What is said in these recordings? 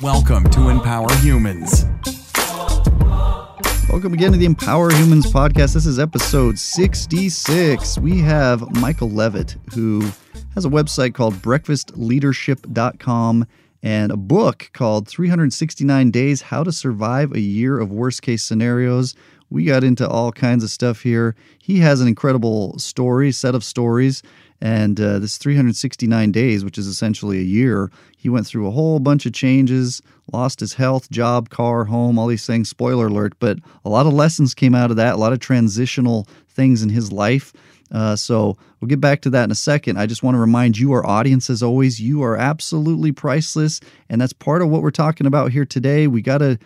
Welcome to Empower Humans. Welcome again to the Empower Humans podcast. This is episode 66. We have Michael Levitt, who has a website called breakfastleadership.com and a book called 369 Days How to Survive a Year of Worst Case Scenarios. We got into all kinds of stuff here. He has an incredible story, set of stories and uh, this 369 days, which is essentially a year, he went through a whole bunch of changes, lost his health, job, car, home, all these things. Spoiler alert, but a lot of lessons came out of that, a lot of transitional things in his life. Uh, so we'll get back to that in a second. I just want to remind you, our audience, as always, you are absolutely priceless. And that's part of what we're talking about here today. We got to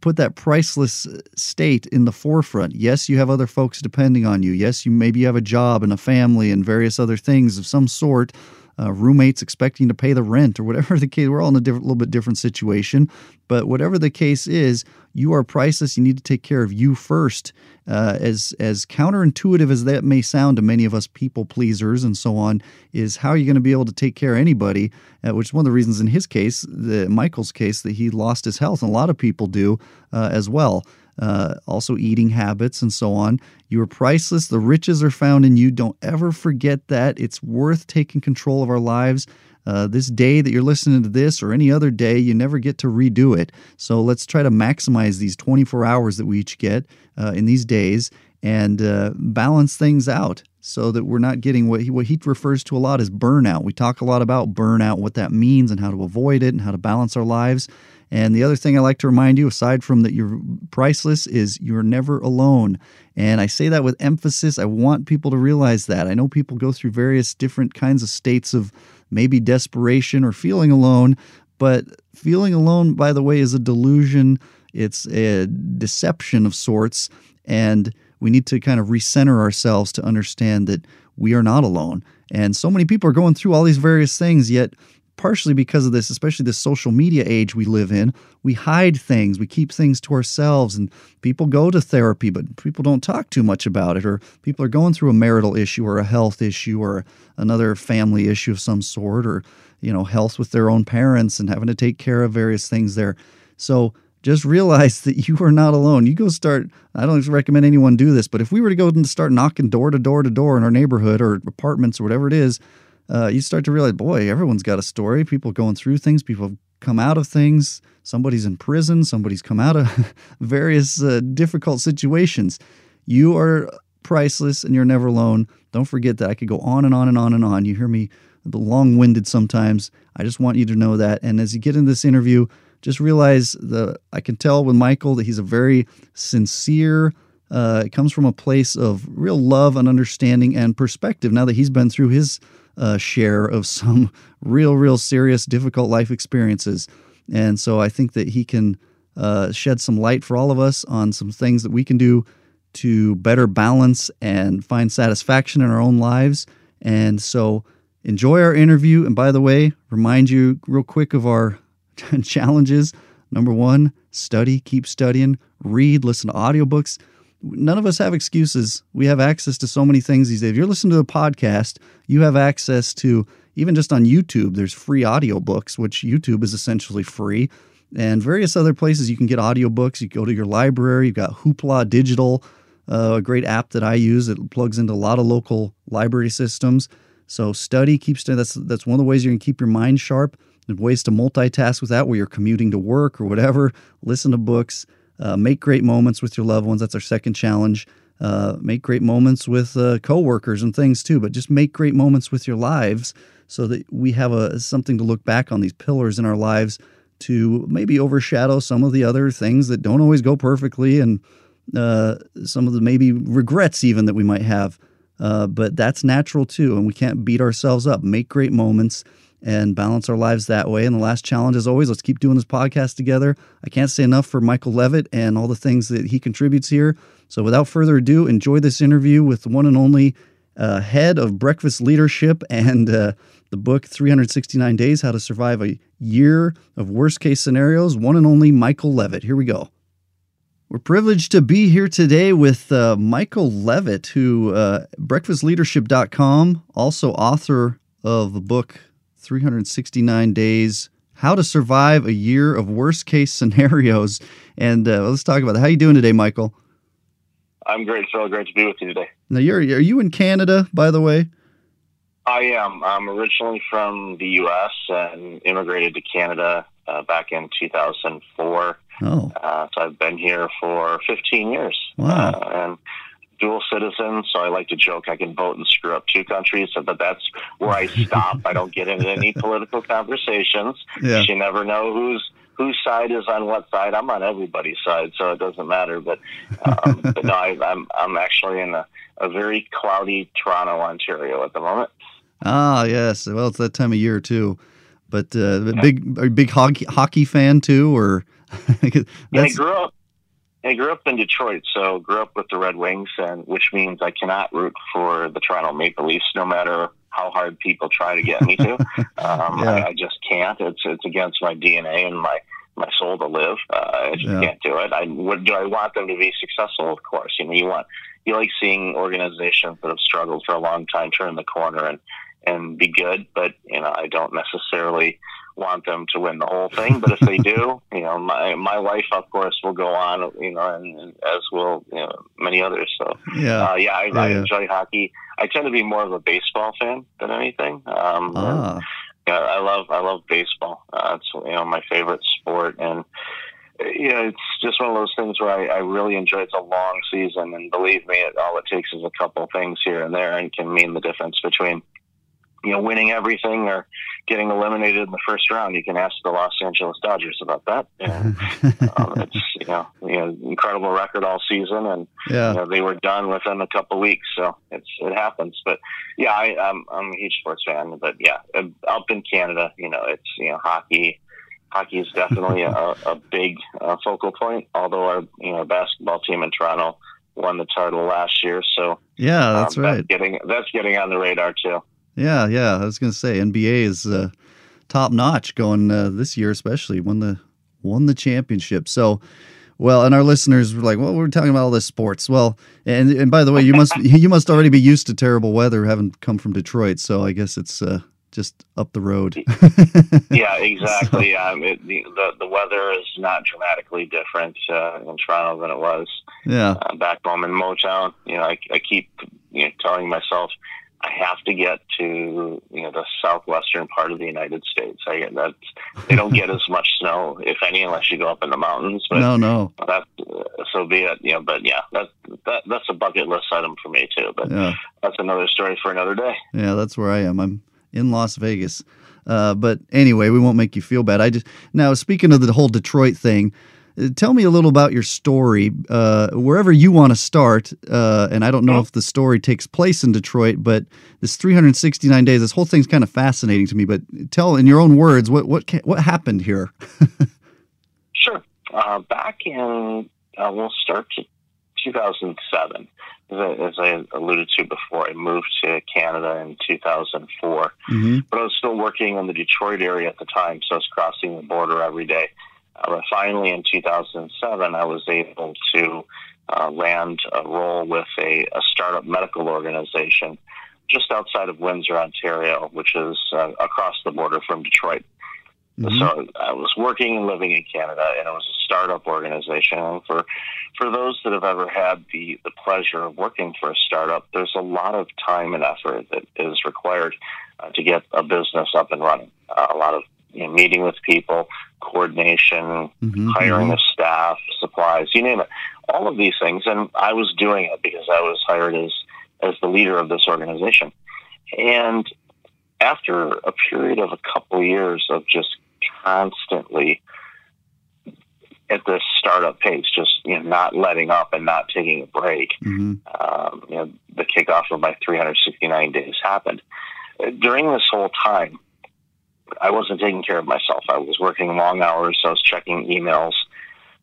put that priceless uh, state in the forefront. Yes, you have other folks depending on you. Yes, you maybe you have a job and a family and various other things of some sort. Uh, roommates expecting to pay the rent or whatever the case. We're all in a different, little bit different situation, but whatever the case is, you are priceless. You need to take care of you first. Uh, as as counterintuitive as that may sound to many of us people pleasers and so on, is how are you going to be able to take care of anybody? Uh, which is one of the reasons in his case, the Michael's case, that he lost his health, and a lot of people do uh, as well. Uh, also eating habits and so on. You are priceless. The riches are found in you. Don't ever forget that. It's worth taking control of our lives. Uh, this day that you're listening to this or any other day, you never get to redo it. So let's try to maximize these 24 hours that we each get uh, in these days and uh, balance things out so that we're not getting what he, what he refers to a lot as burnout. We talk a lot about burnout, what that means, and how to avoid it, and how to balance our lives. And the other thing I like to remind you, aside from that you're priceless, is you're never alone. And I say that with emphasis. I want people to realize that. I know people go through various different kinds of states of maybe desperation or feeling alone. But feeling alone, by the way, is a delusion, it's a deception of sorts. And we need to kind of recenter ourselves to understand that we are not alone. And so many people are going through all these various things, yet partially because of this, especially the social media age we live in, we hide things, we keep things to ourselves, and people go to therapy, but people don't talk too much about it, or people are going through a marital issue or a health issue or another family issue of some sort, or you know, health with their own parents and having to take care of various things there. So just realize that you are not alone. You go start, I don't recommend anyone do this, but if we were to go and start knocking door to door to door in our neighborhood or apartments or whatever it is, uh, you start to realize, boy, everyone's got a story. People going through things, people have come out of things. Somebody's in prison, somebody's come out of various uh, difficult situations. You are priceless and you're never alone. Don't forget that. I could go on and on and on and on. You hear me long winded sometimes. I just want you to know that. And as you get in this interview, just realize the I can tell with Michael that he's a very sincere. Uh, it comes from a place of real love and understanding and perspective. Now that he's been through his uh, share of some real, real serious, difficult life experiences. And so I think that he can uh, shed some light for all of us on some things that we can do to better balance and find satisfaction in our own lives. And so enjoy our interview. And by the way, remind you real quick of our challenges. Number one, study, keep studying, read, listen to audiobooks none of us have excuses. We have access to so many things these days. If you're listening to a podcast, you have access to even just on YouTube, there's free audiobooks, which YouTube is essentially free, and various other places you can get audiobooks. You go to your library, you've got Hoopla Digital, uh, a great app that I use. It plugs into a lot of local library systems. So study, keep studying. That's that's one of the ways you can keep your mind sharp. There's ways to multitask with that, where you're commuting to work or whatever. Listen to books. Uh, make great moments with your loved ones. That's our second challenge. Uh, make great moments with uh, coworkers and things too, but just make great moments with your lives so that we have a something to look back on these pillars in our lives to maybe overshadow some of the other things that don't always go perfectly and uh, some of the maybe regrets even that we might have. Uh, but that's natural too, and we can't beat ourselves up. Make great moments and balance our lives that way. And the last challenge, as always, let's keep doing this podcast together. I can't say enough for Michael Levitt and all the things that he contributes here. So without further ado, enjoy this interview with the one and only uh, head of breakfast leadership and uh, the book 369 Days How to Survive a Year of Worst Case Scenarios, one and only Michael Levitt. Here we go. We're privileged to be here today with uh, Michael Levitt, who uh, breakfastleadership.com, also author of the book 369 Days How to Survive a Year of Worst Case Scenarios. And uh, let's talk about that. How you doing today, Michael? I'm great, Phil. Great to be with you today. Now, you're are you in Canada, by the way? I am. I'm originally from the U.S. and immigrated to Canada uh, back in 2004. Oh, Uh, so I've been here for 15 years. Wow. Uh, and dual citizen, so I like to joke I can vote and screw up two countries, but that's where I stop. I don't get into any political conversations. yeah. You never know who's whose side is on what side. I'm on everybody's side, so it doesn't matter. But um, but no, I, I'm I'm actually in a, a very cloudy Toronto, Ontario at the moment. Ah, yes. Well, it's that time of year too. But uh, big, you a big hockey hockey fan too, or And I that's grew up. I grew up in Detroit, so grew up with the Red Wings, and which means I cannot root for the Toronto Maple Leafs, no matter how hard people try to get me to. Um, Yeah. I, I just can't. It's it's against my DNA and my my soul to live. Uh, I just Yeah. can't do it. I would. Do I want them to be successful? Of course. You know, you want you like seeing organizations that have struggled for a long time turn the corner and and be good. But you know, I don't necessarily want them to win the whole thing. But if they do, you know, my my life, of course, will go on. You know, and, and as will you know many others. So yeah. uh, yeah, I, I yeah. enjoy hockey. I tend to be more of a baseball fan than anything. Um, Ah, yeah, I love I love baseball. Uh, it's you know my favorite sport, and you know it's just one of those things where I, I really enjoy. It's a long season, and believe me, it, all it takes is a couple things here and there, and can mean the difference between you know winning everything or getting eliminated in the first round. You can ask the Los Angeles Dodgers about that. And, um, it's you know you know incredible record all season, and you know, they were done within a couple weeks, so it's it happens. But yeah, I, I'm I'm a huge sports fan. But yeah, uh, up in Canada, you know, it's you know hockey. Hockey is definitely a, a big uh, focal point. Although our you know basketball team in Toronto won the title last year, so Yeah, that's um, right. That's getting that's getting on the radar too. Yeah, yeah. I was gonna say NBA is uh, top notch going uh, this year, especially won the won the championship. So, well, and our listeners were like, "Well, we're talking about all this sports." Well, and and by the way, you must you must already be used to terrible weather, having come from Detroit. So I guess it's uh, just up the road. Yeah, exactly. um, it, the, the the weather is not dramatically different uh, in Toronto than it was yeah, uh, back home in Motown. You know, I, I keep you know telling myself I have to get to you know the southwestern part of the United States. I get that they don't get as much snow, if any, unless you go up in the mountains. But no, no, that uh, so be it. You know, but yeah, that that that's a bucket list item for me too. But yeah. that's another story for another day. Yeah, that's where I am. I'm in Las Vegas. Uh, but anyway, we won't make you feel bad. I just now speaking of the whole Detroit thing. Tell me a little about your story, uh, wherever you want to start. Uh, and I don't know if the story takes place in Detroit, but this 369 days, this whole thing's kind of fascinating to me. But tell in your own words what what what happened here. Sure. Uh, back in, uh, we'll start to 2007. As I, as I alluded to before, I moved to Canada in 2004, hmm but I was still working in the Detroit area at the time, so I was crossing the border every day. Uh, finally, in 2007, I was able to uh, land a role with a, a startup medical organization just outside of Windsor, Ontario, which is uh, across the border from Detroit. Mhm. So I was working and living in Canada, and it was a startup organization. And for for those that have ever had the the pleasure of working for a startup, there's a lot of time and effort that is required uh, to get a business up and running. Uh, a lot of you know, meeting with people, coordination, Mhm, hiring mhm. of staff, supplies, you name it. All of these things, and I was doing it because I was hired as as the leader of this organization. And after a period of a couple years of just constantly at this startup pace, just you know, not letting up and not taking a break, Mhm. um, you know, the kickoff of my 369 days happened. During this whole time, I wasn't taking care of myself. I was working long hours. I was checking emails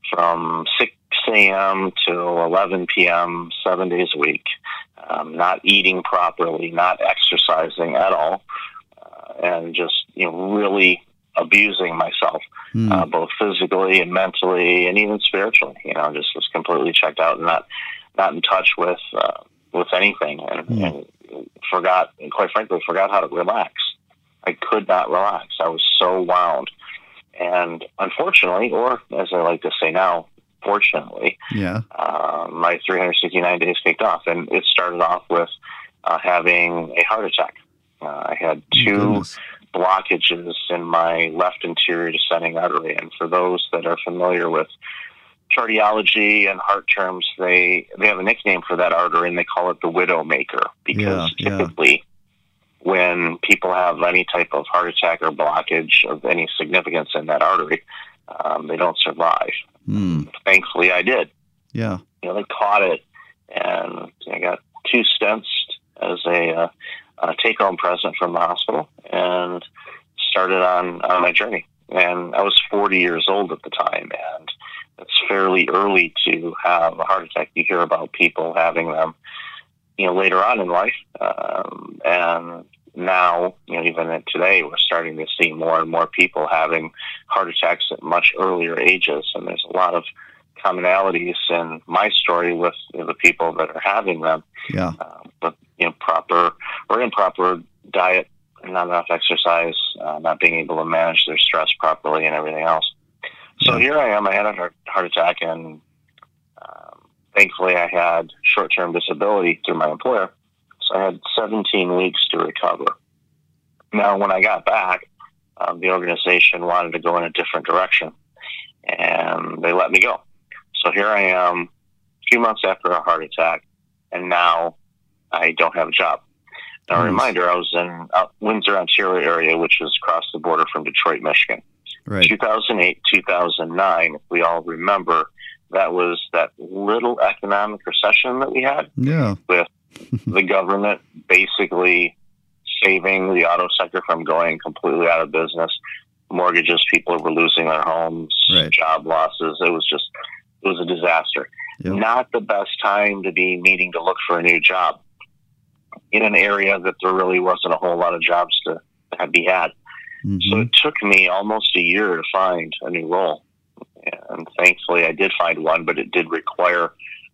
from 6 a.m. to 11 p.m., seven days a week, um, not eating properly, not exercising at all, uh, and just you know really abusing myself Mm. uh, both physically and mentally and even spiritually. You know, just was completely checked out and not not in touch with uh, with anything, and, Mm. and forgot, quite frankly, forgot how to relax. I could not relax. I was so wound And unfortunately, or as I like to say now, fortunately, Yeah. uh, my 369 days kicked off, and it started off with uh, having a heart attack. Uh, I had two goodness. blockages in my left anterior descending artery. And for those that are familiar with cardiology and heart terms, they they have a nickname for that artery, and they call it the widow maker because Yeah, yeah. When people have any type of heart attack or blockage of any significance in that artery, um, they don't survive. Hmm. Thankfully, I did Yeah. you know, they caught it, and I got two stents as a, uh, a take-home present from the hospital, and started on on my journey. And I was 40 years old at the time, and it's fairly early to have a heart attack. You hear about people having them, you know, later on in life, um, and now, you know, even today, we're starting to see more and more people having heart attacks at much earlier ages, and there's a lot of commonalities in my story with you know, the people that are having them, Yeah. uh, but you know, proper or improper diet, not enough exercise, uh, not being able to manage their stress properly, and everything else. So Yeah. here I am. I had a heart, heart attack, and um, thankfully, I had short-term disability through my employer, so I had 17 weeks to recover. Now, when I got back, um, the organization wanted to go in a different direction, and they let me go. So here I am, a few months after a heart attack, and now I don't have a job. Now, a reminder: I was in uh, Windsor, Ontario area, which is across the border from Detroit, Michigan. Right. 2008, 2009, if we all remember, that was that little economic recession that we had. Yeah. With the government basically saving the auto sector from going completely out of business. Mortgages, people were losing their homes, Right. job losses. It was just, it was a disaster. Yep. Not the best time to be needing to look for a new job in an area that there really wasn't a whole lot of jobs to, to be had. So Mhm. it took me almost a year to find a new role. And thankfully, I did find one, but it did require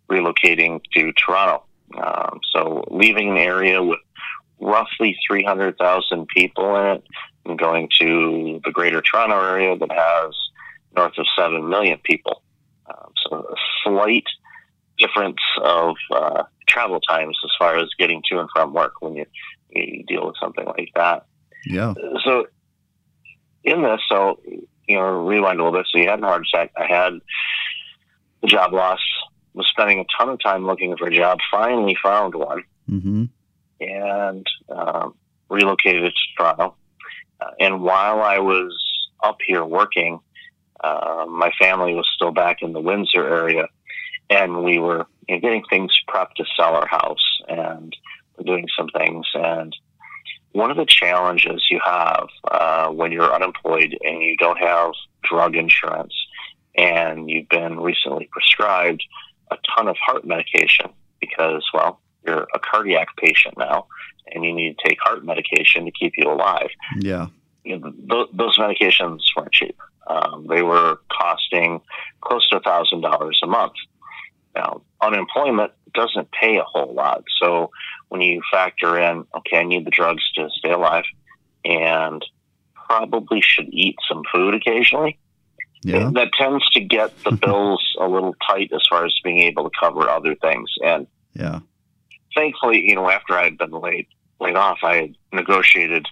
relocating to Toronto. Um, so leaving an area with roughly 300,000 people in it and going to the greater Toronto area that has north of 7 million people. Um, so a slight difference of uh, travel times as far as getting to and from work when you, you deal with something like that Yeah. so in this, so you know, rewind a little bit. So you had a heart attack. I had the job loss. Was spending a ton of time looking for a job. Finally found one Mm-hmm. and um, relocated to Toronto. Uh, and while I was up here working, uh, my family was still back in the Windsor area, and we were you know, getting things prepped to sell our house and doing some things. And one of the challenges you have uh, when you're unemployed and you don't have drug insurance, and you've been recently prescribed a ton of heart medication because, well, you're a cardiac patient now and you need to take heart medication to keep you alive. Yeah. You know, th- those medications weren't cheap. Um, they were costing close to a thousand dollars a month. Now, unemployment doesn't pay a whole lot. So when you factor in, okay, I need the drugs to stay alive and probably should eat some food occasionally, Yeah. that tends to get the bills a little tight as far as being able to cover other things. And Yeah. thankfully, you know, after I had been laid laid off, I had negotiated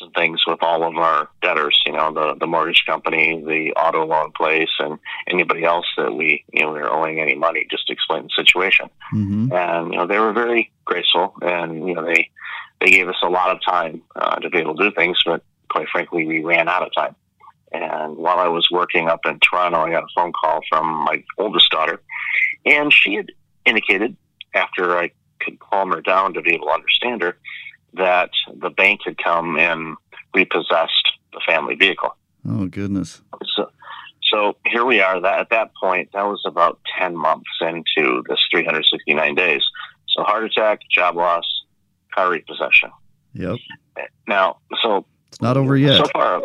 some things with all of our debtors. You know, the the mortgage company, the auto loan place, and anybody else that we you know we were owing any money. Just to explain the situation, Mm-hmm. and you know they were very graceful, and you know they they gave us a lot of time uh, to be able to do things, but quite frankly, we ran out of time. And while I was working up in Toronto, I got a phone call from my oldest daughter, and she had indicated after I could calm her down to be able to understand her that the bank had come and repossessed the family vehicle. Oh goodness. So, so here we are. That at that point, that was about ten months into this 369 days. So heart attack, job loss, car repossession. Yep. Now, so It's not over yet. so far,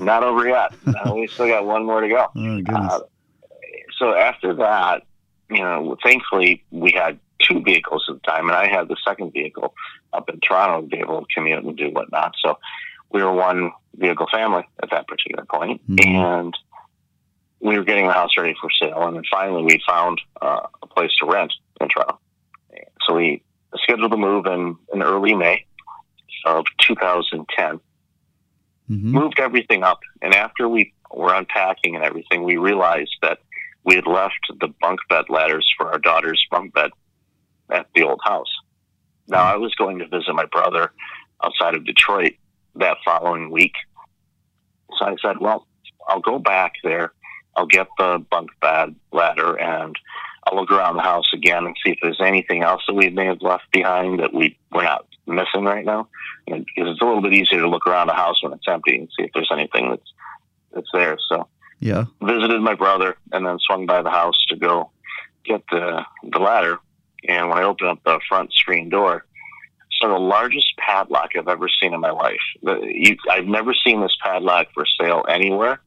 not over yet. Uh, we still got one more to go. oh goodness. Uh, so after that, you know, thankfully we had two vehicles at the time, and I had the second vehicle up in Toronto to be able to commute and do whatnot. So we were one vehicle family at that particular point. point, and we were getting the house ready for sale. And then finally, we found uh, a place to rent in Toronto. So we scheduled the move in, in early May of 2010. hmm Moved everything up, and after we were unpacking and everything, we realized that we had left the bunk bed ladders for our daughter's bunk bed at the old house. Now I was going to visit my brother outside of Detroit that following week, so I said, "Well, I'll go back there. I'll get the bunk bed ladder and." I'll look around the house again and see if there's anything else that we may have left behind that we we're not missing right now. And because it's a little bit easier to look around a house when it's empty and see if there's anything that's that's there. So Yeah. visited my brother and then swung by the house to go get the the ladder. And when I opened up the front screen door, so the largest padlock I've ever seen in my life. The, you, I've never seen this padlock for sale anywhere,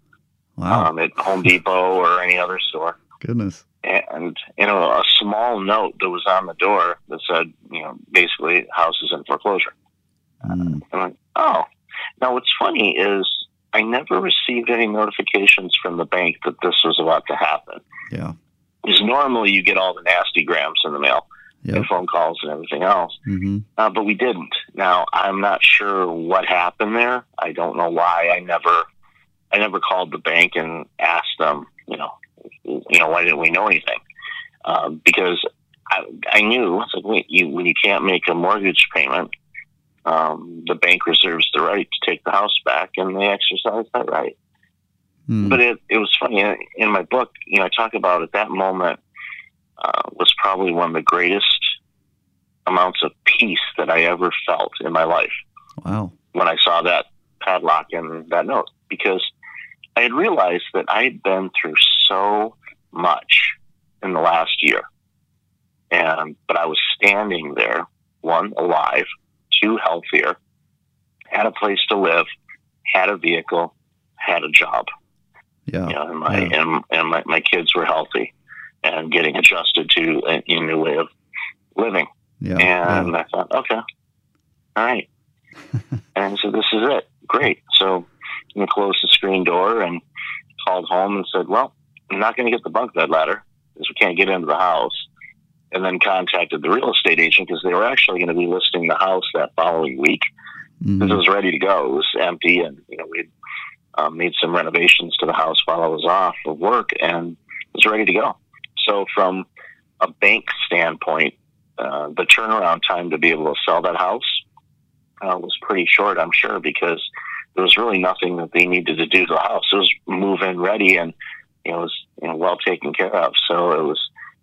Wow. um, at Home Depot or any other store Goodness. and you know a small note that was on the door that said you know basically house is in foreclosure Mm. i'm like oh now what's funny is i never received any notifications from the bank that this was about to happen Yeah. Because normally you get all the nasty grams in the mail Yep. and phone calls and everything else. Hmm uh, but we didn't. Now i'm not sure what happened there. I don't know why. I never i never called the bank and asked them you know you know why didn't we know anything? Um, because I, I knew like wait, you, when you can't make a mortgage payment um, the bank reserves the right to take the house back and they exercise that right Mm. but it, it was funny in- in my book you know i talk about at that moment uh, was probably one of the greatest amounts of peace that i ever felt in my life Wow. when i saw that padlock and that note because i had realized that i had been through so much in the last year and but i was standing there one alive two healthier had a place to live had a vehicle had a job Yeah. you know, and my Yeah. and, and my, my kids were healthy and getting adjusted to a, a new way of living. Yeah. And yeah. I thought, okay, all right. and so this is it. Great. So we closed the screen door and called home and said, well, I'm not going to get the bunk bed ladder because we can't get into the house. And then contacted the real estate agent because they were actually going to be listing the house that following week Mhm. it was ready to go. It was empty, and you know we um, made some renovations to the house while I was off of work, and was ready to go. So, from a bank standpoint, uh, the turnaround time to be able to sell that house uh, was pretty short, I'm sure, because there was really nothing that they needed to do to the house. It was move in ready, and you know, it was you know, well taken care of. So it was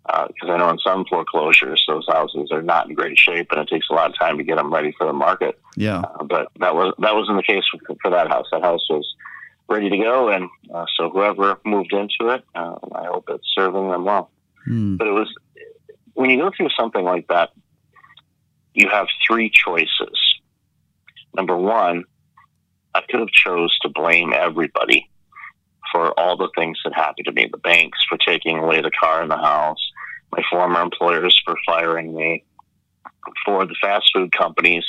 because I know in some foreclosures, those houses are not in great shape, and it takes a lot of time to get them ready for the market. Yeah. Uh, but that was that wasn't the case for, for that house. That house was ready to go, and uh, so whoever moved into it, uh, I hope it's serving them well. Mm. But it was when you go through something like that, you have three choices. Number one, I could have chose to blame everybody for all the things that happened to me. The banks for taking away the car and the house, my former employers for firing me, for the fast food companies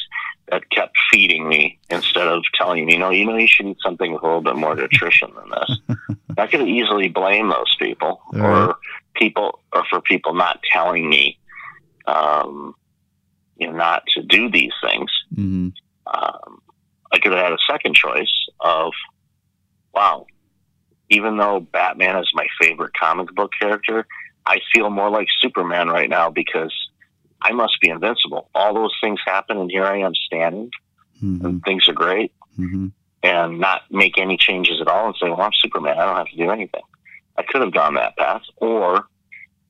that kept feeding me instead of telling me, no, you know, you should eat something with a little bit more nutrition than this. I could easily blame those people All or right. people or for people not telling me, um, you know, not to do these things. hmm Um, I could have had a second choice of, wow, even though Batman is my favorite comic book character, I feel more like Superman right now because I must be invincible. All those things happen, and here I am standing, hmm and things are great, hmm and not make any changes at all and say, well, I'm Superman. I don't have to do anything. I could have gone that path, or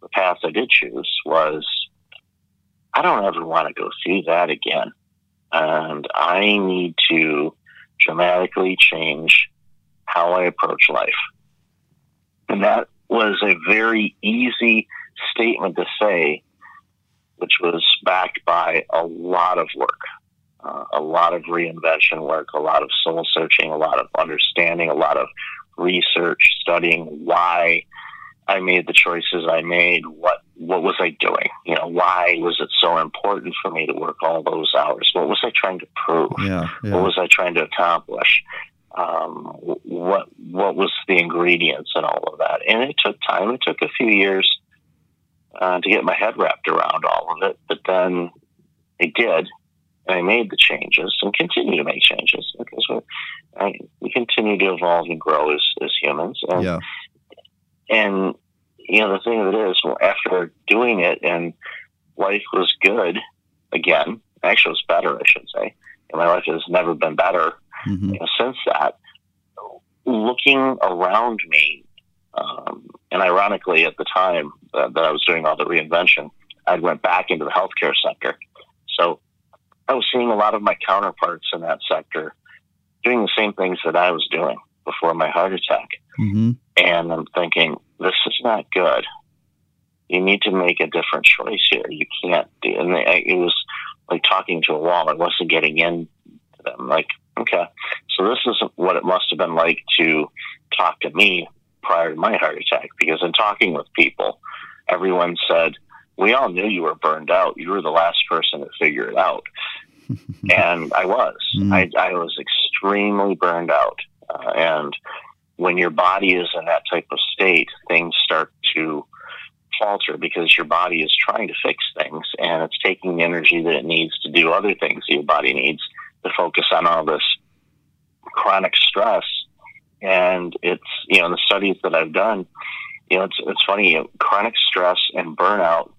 the path I did choose was, I don't ever want to go through that again. And I need to dramatically change how I approach life. And that was a very easy statement to say, which was backed by a lot of work, uh, a lot of reinvention work, a lot of soul searching, a lot of understanding, a lot of research, studying why I made the choices I made, what what was I doing? You know, why was it so important for me to work all those hours? What was I trying to prove? Yeah, yeah. What was I trying to accomplish? Um, what what was the ingredients and all of that? And it took time. It took a few years uh, to get my head wrapped around all of it, but then I did, and I made the changes and continue to make changes because we, I, we continue to evolve and grow as as humans. And, yeah. and you know, the thing of it is, well, after doing it and life was good again, actually, it was better, I should say. And my life has never been better hmm you know, since that. Looking around me, um, and ironically, at the time that, that I was doing all the reinvention, I went back into the healthcare sector. So I was seeing a lot of my counterparts in that sector doing the same things that I was doing before my heart attack. hmm And I'm thinking, this is not good. You need to make a different choice here. You can't do, and I, it was like talking to a wall. I wasn't getting into them. Like, okay, so this is what it must have been like to talk to me prior to my heart attack. Because in talking with people, everyone said, we all knew you were burned out. You were the last person to figure it out. and I was. Mm. I, I was extremely burned out. Uh, and when your body is in that type of state, things start to falter because your body is trying to fix things and it's taking the energy that it needs to do other things that your body needs to focus on all this chronic stress. And it's, you know, the studies that I've done, you know, it's, it's funny, you know, chronic stress and burnout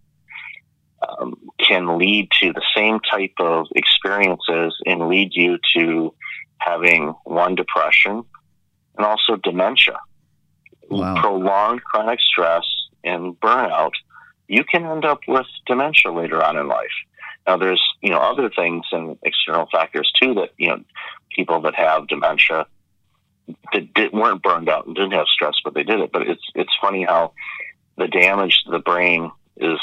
um, can lead to the same type of experiences and lead you to having one depression and also dementia. Wow. Prolonged chronic stress and burnout, you can end up with dementia later on in life. Now, there's you know other things and external factors too that you know people that have dementia that did, weren't burned out and didn't have stress, but they did it. But it's it's funny how the damage the brain is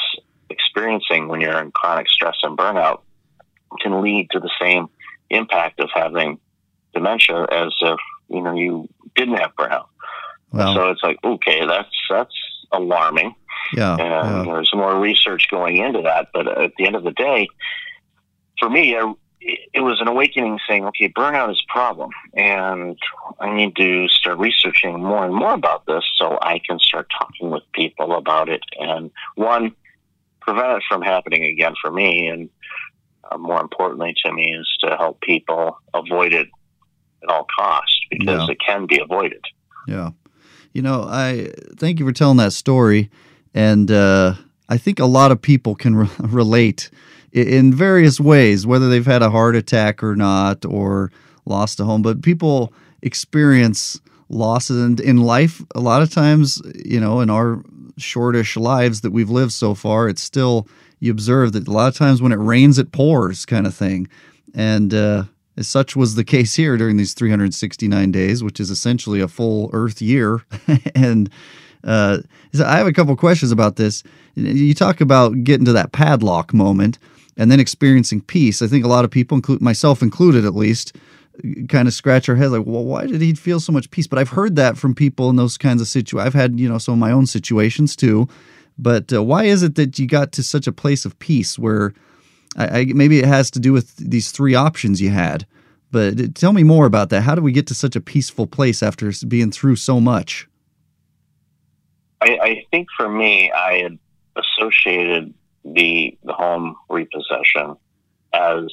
experiencing when you're in chronic stress and burnout can lead to the same impact of having dementia as if you know you didn't have burnout. Wow. So it's like okay, that's that's alarming, yeah. and yeah. there's more research going into that. But at the end of the day, for me, I, it was an awakening saying, okay, burnout is a problem, and I need to start researching more and more about this so I can start talking with people about it, and one prevent it from happening again for me, and uh, more importantly to me is to help people avoid it at all costs because Yeah. it can be avoided. Yeah. You know, I thank you for telling that story. And uh, I think a lot of people can re- relate in various ways, whether they've had a heart attack or not, or lost a home. But people experience losses in, in life. A lot of times, you know, in our shortish lives that we've lived so far, it's still, you observe that a lot of times when it rains, it pours kind of thing. And, uh, as such was the case here during these 369 days, which is essentially a full Earth year. and uh, I have a couple questions about this. You talk about getting to that padlock moment and then experiencing peace. I think a lot of people, include myself included at least, kind of scratch our head like, well, why did he feel so much peace? But I've heard that from people in those kinds of situations. I've had you know some of my own situations too. But uh, why is it that you got to such a place of peace where I, I, maybe it has to do with these three options you had. But tell me more about that. How do we get to such a peaceful place after being through so much? I, I think for me, I had associated the the home repossession as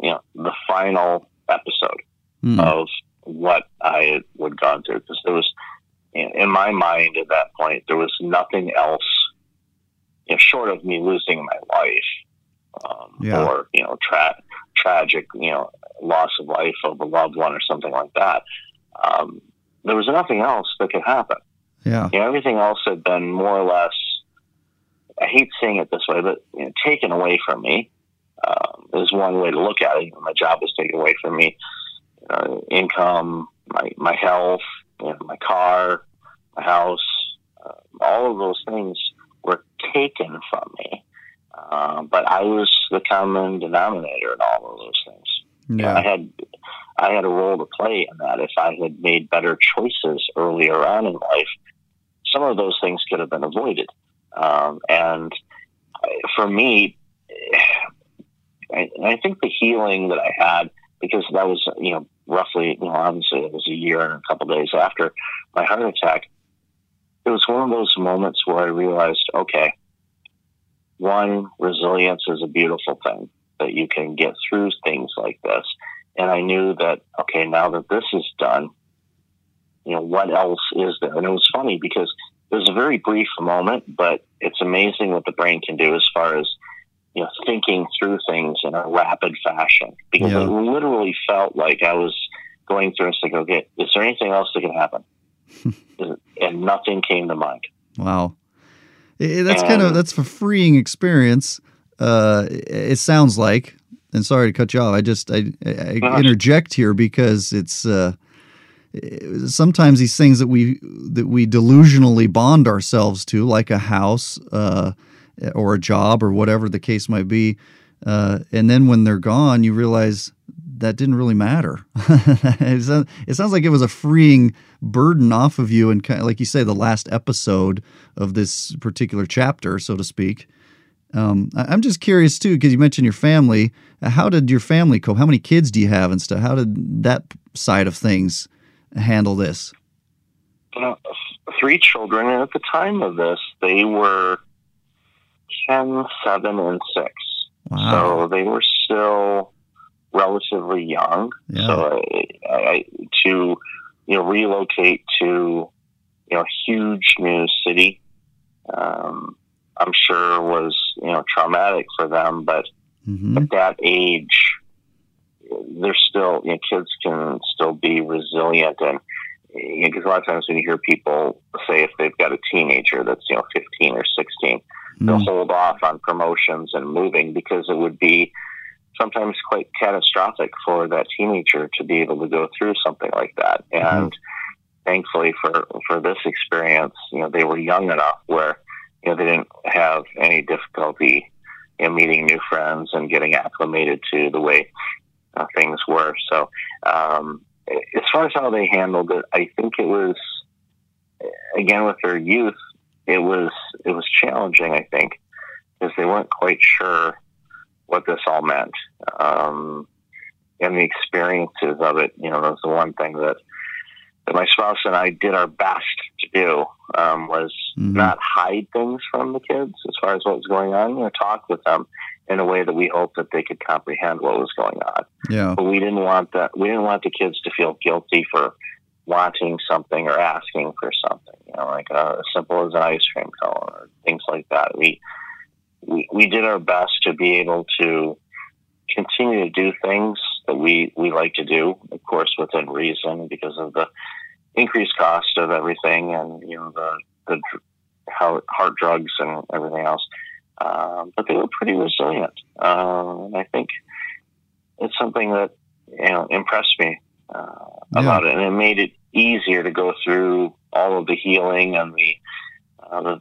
you know the final episode Hmm. of what I had would gone through because there was in in my mind at that point there was nothing else you know, short of me losing my life um, Yeah. or you know tra- tragic you know loss of life of a loved one or something like that. Um, there was nothing else that could happen. Yeah. You know, everything else had been more or less. I hate saying it this way, but you know, taken away from me um, is one way to look at it. My job was taken away from me. Uh, income, my my health, you know, my car, my house, uh, all of those things were taken from me. Uh, but I was the common denominator in all of those things. I had I had a role to play in that. If I had made better choices earlier on in life, some of those things could have been avoided. Um, and for me, I, I think the healing that I had because that was you know roughly you know obviously it was a year and a couple days after my heart attack. It was one of those moments where I realized, okay, one resilience is a beautiful thing that you can get through things like this, and I knew that okay, now that this is done, you know what else is there? And it was funny because it was a very brief moment, but it's amazing what the brain can do as far as you know thinking through things in a rapid fashion. Because Yeah. it literally felt like I was going through and saying, okay, is there anything else that can happen? and nothing came to mind. Wow. That's kind of that's a freeing experience. Uh, it sounds like. And sorry to cut you off. I just I, I interject here because it's uh, sometimes these things that we that we delusionally bond ourselves to, like a house uh, or a job or whatever the case might be, uh, and then when they're gone, you realize that didn't really matter. it, sounds, like it was a freeing burden off of you, and kind of, like you say, the last episode of this particular chapter, so to speak. Um, I'm just curious too, because you mentioned your family. How did your family cope? How many kids do you have and stuff? How did that side of things handle this? know, three children, and at the time of this, they were 10, 7, and 6. Wow. So they were still relatively young. Yeah. So I, I, to you know relocate to you know a huge new city, um, I'm sure was you know traumatic for them. But hmm at that age, they're still you know kids can still be resilient and. Because a lot of times when you hear people say if they've got a teenager that's you know 15 or 16, they'll Mm. hold off on promotions and moving because it would be sometimes quite catastrophic for that teenager to be able to go through something like that. And thankfully for for this experience, you know, they were young enough where you know they didn't have any difficulty in meeting new friends and getting acclimated to the way uh, things were. So, um, as far as how they handled it, I think it was again with their youth it was it was challenging. I think because they weren't quite sure what this all meant, um, and the experiences of it. You know, was the one thing that that my spouse and I did our best to do um, was Mhm. not hide things from the kids as far as what was going on. You know, talk with them in a way that we hoped that they could comprehend what was going on Yeah. but we didn't want that. We didn't want the kids to feel guilty for wanting something or asking for something. You know, like uh, as simple as an ice cream cone or things like that. We we we did our best to be able to continue to do things that we we like to do, of course, within reason, because of the increased cost of everything and you know the the how heart drugs and everything else. Um, but they were pretty resilient, um, and I think it's something that you know impressed me uh, Yeah. about it, and it made it easier to go through all of the healing and the uh, the,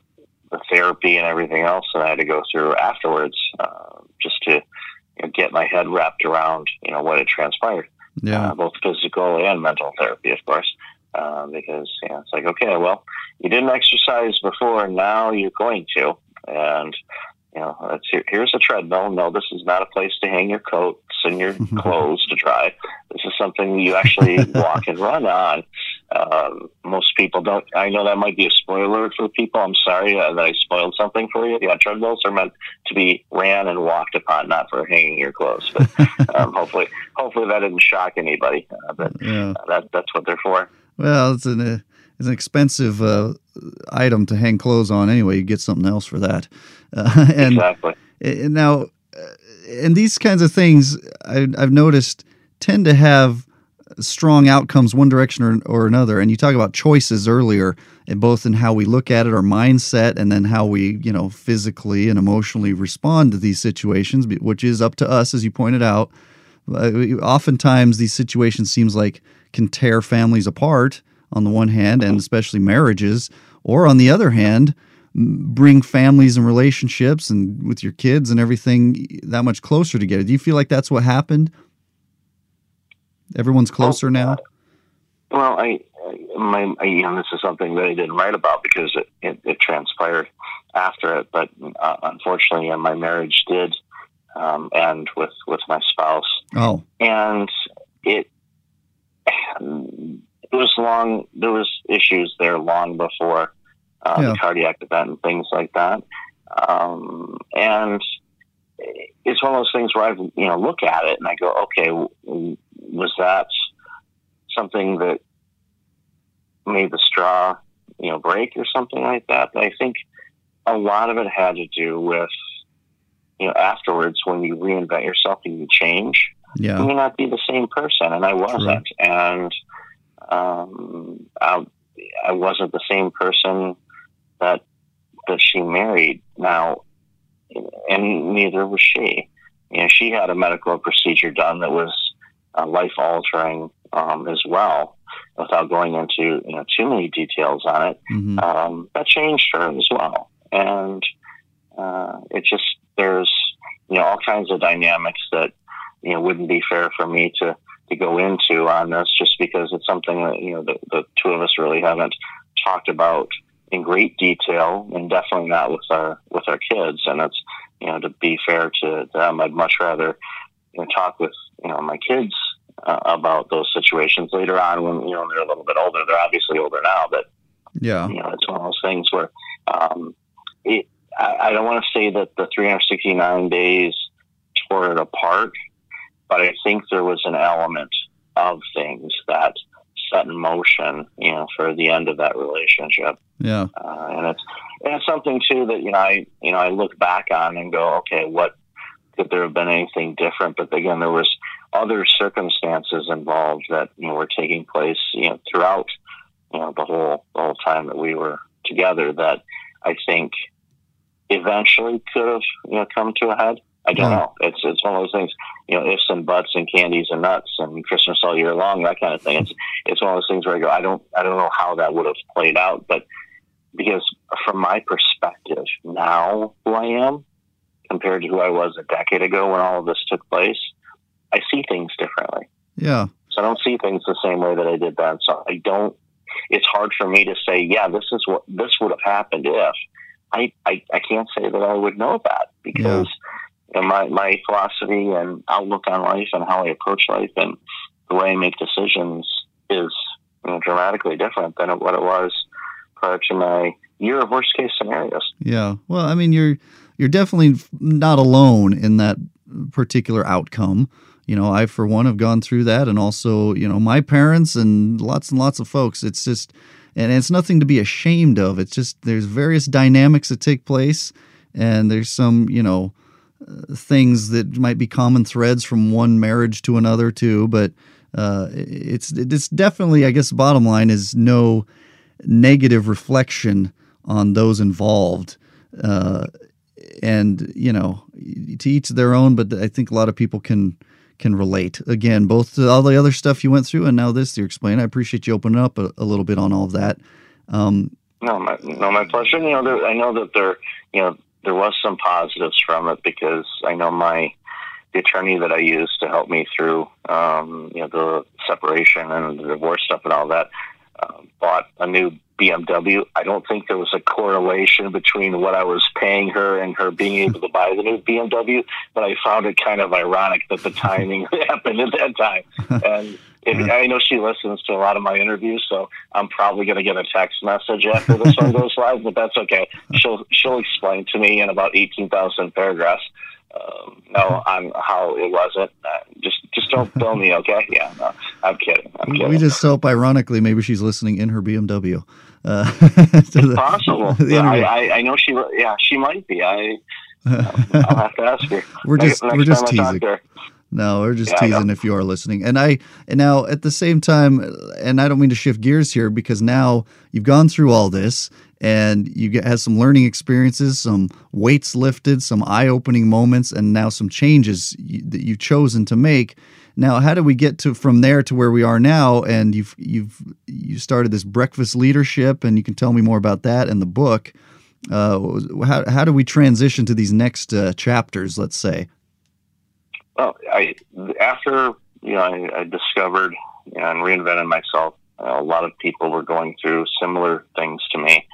the therapy and everything else that I had to go through afterwards, uh, just to you know, get my head wrapped around you know what had transpired, Yeah. uh, both physical and mental therapy, of course. Uh, because you know, it's like, okay, well, you didn't exercise before, now you're going to, and you know, here, here's a treadmill. No, this is not a place to hang your coats and your clothes to dry. This is something you actually walk and run on. Um, most people don't. I know that might be a spoiler for people. I'm sorry uh, that I spoiled something for you. Yeah, treadmills are meant to be ran and walked upon, not for hanging your clothes. But um, hopefully, hopefully that didn't shock anybody. Uh, but Yeah. that that's what they're for. Well, it's an uh, it's an expensive uh, item to hang clothes on anyway. You get something else for that. Uh, and exactly. And now, uh, and these kinds of things I, I've noticed tend to have strong outcomes one direction or, or another. And you talk about choices earlier, and both in how we look at it, our mindset, and then how we, you know, physically and emotionally respond to these situations, which is up to us, as you pointed out. Uh, oftentimes, these situations seems like can tear families apart on the one hand, and especially marriages, or on the other hand, bring families and relationships and with your kids and everything that much closer together. Do you feel like that's what happened? Everyone's closer now. Well, I my you know this is something that I didn't write about because it, it, it transpired after it, but uh, unfortunately, uh, my marriage did um, end with with my spouse. Oh, and it it was long. There was issues there long before uh, Yeah. the cardiac event and things like that. Um, and it's one of those things where I, you know, look at it and I go, okay, was that something that made the straw, you know, break or something like that? But I think a lot of it had to do with, you know, afterwards when you reinvent yourself and you change, you may not be the same person, and I wasn't, and um, I, I wasn't the same person that that she married now, and neither was she. You know, she had a medical procedure done that was uh, life altering um, as well. Without going into you know too many details on it, hmm um, that changed her as well. And uh, it just there's you know all kinds of dynamics that you know wouldn't be fair for me to to go into on this, just because it's something that you know the, the two of us really haven't talked about in great detail, and definitely not with our with our kids. And it's you know to be fair to them, I'd much rather you know talk with you know my kids. Uh, about those situations later on when you know they're a little bit older. They're obviously older now, but yeah, you know, it's one of those things where um, it, I, I don't want to say that the 369 days tore it apart, but I think there was an element of things that set in motion, you know, for the end of that relationship. yeah, Uh, and it's and it's something too that you know I you know I look back on and go, okay, what could there have been anything different? But again, there was other circumstances involved that you know were taking place you know throughout you know the whole the whole time that we were together that I think eventually could have you know come to a head. I don't Yeah. know. It's it's one of those things, you know, ifs and buts and candies and nuts and Christmas all year long, that kind of thing. It's it's one of those things where I go, I don't I don't know how that would have played out, but because from my perspective now, who I am compared to who I was a decade ago when all of this took place, I see things differently. yeah, So I don't see things the same way that I did then. So I don't. It's hard for me to say, yeah, this is what this would have happened if. I I, I can't say that I would know that because you know, my my philosophy and outlook on life and how I approach life and the way I make decisions is you know, dramatically different than what it was prior to my year of worst case scenarios. yeah. Well, I mean, you're you're definitely not alone in that particular outcome. You know, I for one have gone through that, and also you know my parents and lots and lots of folks. It's just, and it's nothing to be ashamed of. It's just there's various dynamics that take place, and there's some you know things that might be common threads from one marriage to another too. But uh, it's it's definitely, I guess, bottom line is no negative reflection on those involved. Uh, and you know, to each their own. But I think a lot of people can can relate. Again, both to all the other stuff you went through and now this you're explaining. I appreciate you opening up a, a little bit on all of that. Um, No, my, no, my pleasure. You know, I know that there, you know, there was some positives from it because I know my the attorney that I used to help me through, um, you know, the separation and the divorce stuff and all that, uh, bought a new BMW. I don't think there was a correlation between what I was paying her and her being able to buy the new BMW, but I found it kind of ironic that the timing happened at that time. And if, I know she listens to a lot of my interviews, so I'm probably going to get a text message after this one goes live, but that's okay. She'll she'll explain to me in about eighteen thousand paragraphs. Um, no, on how it wasn't. Uh, just just don't bill me, okay? Yeah, no, I'm kidding. I'm kidding. we just hope, ironically, maybe she's listening in her BMW. Uh, to the- possible. the I. I I know she. Yeah, she might be. I I'll have to ask her. We're just- next we're just I talk teasing. No, we're just Yeah, teasing if you are listening. And I and now at the same time, and I don't mean to shift gears here because now you've gone through all this and you get has some learning experiences, some weights lifted, some eye-opening moments, and now some changes you, that you've chosen to make. Now, how do we get to from there to where we are now? And you've you've you started this breakfast leadership, and you can tell me more about that in the book. Uh, how how do we transition to these next uh, chapters? Let's say. Well, I after you know I, I discovered and reinvented myself a lot of people were going through similar things to me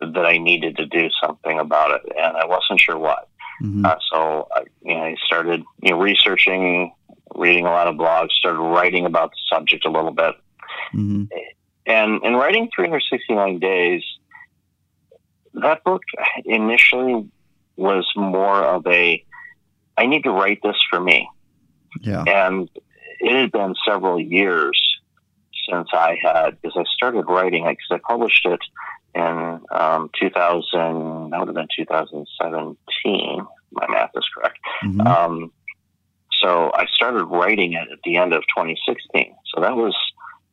that I needed to do something about it, and I wasn't sure what. Mm-hmm. Uh, so I, you know, I started you know researching, reading a lot of blogs, started writing about the subject a little bit, mm-hmm. and in writing 369 days. That book initially was more of a I need to write this for me. Yeah. And it had been several years since I had, because I started writing, because I published it in um, 2000, that would have been 2017. My math is correct. Mm-hmm. Um, so I started writing it at the end of 2016. So that was,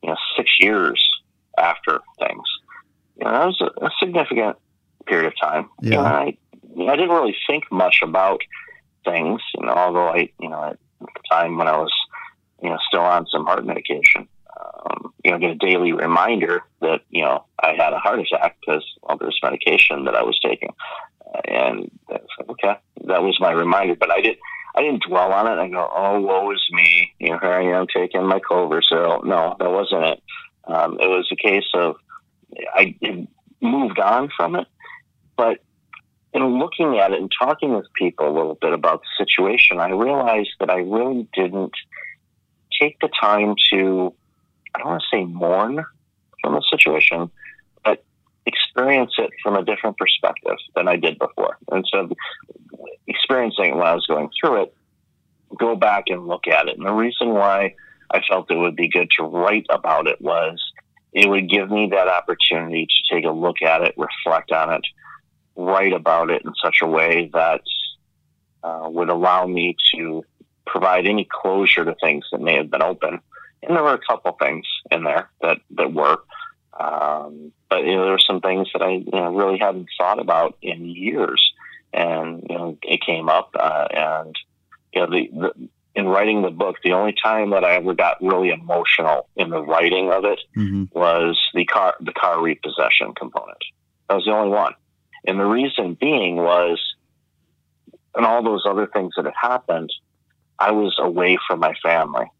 you know, six years after things. You know, that was a, a significant period of time. Yeah. Know, I, I didn't really think much about things, you know, although I, you know, at the time when I was, you know, still on some heart medication, um, you know, get a daily reminder that, you know, I had a heart attack because of this medication that I was taking. And okay, that was my reminder, but I didn't, I didn't dwell on it. I go, oh, woe is me. You know, here I am taking my Cloversil. No, that wasn't it. Um, it was a case of I moved on from it, but in looking at it and talking with people a little bit about the situation, I realized that I really didn't take the time to, I don't want to say mourn from the situation, but experience it from a different perspective than I did before. And so, experiencing it I was going through it, go back and look at it. And the reason why I felt it would be good to write about it was it would give me that opportunity to take a look at it, reflect on it, write about it in such a way that uh, would allow me to provide any closure to things that may have been open. And there were a couple things in there that, that were. Um, but you know, there were some things that I you know, really hadn't thought about in years, and you know, it came up. Uh, and you know, the, the in writing the book, the only time that I ever got really emotional in the writing of it mm-hmm. was the car the car repossession component. That was the only one. And the reason being was, and all those other things that had happened, I was away from my family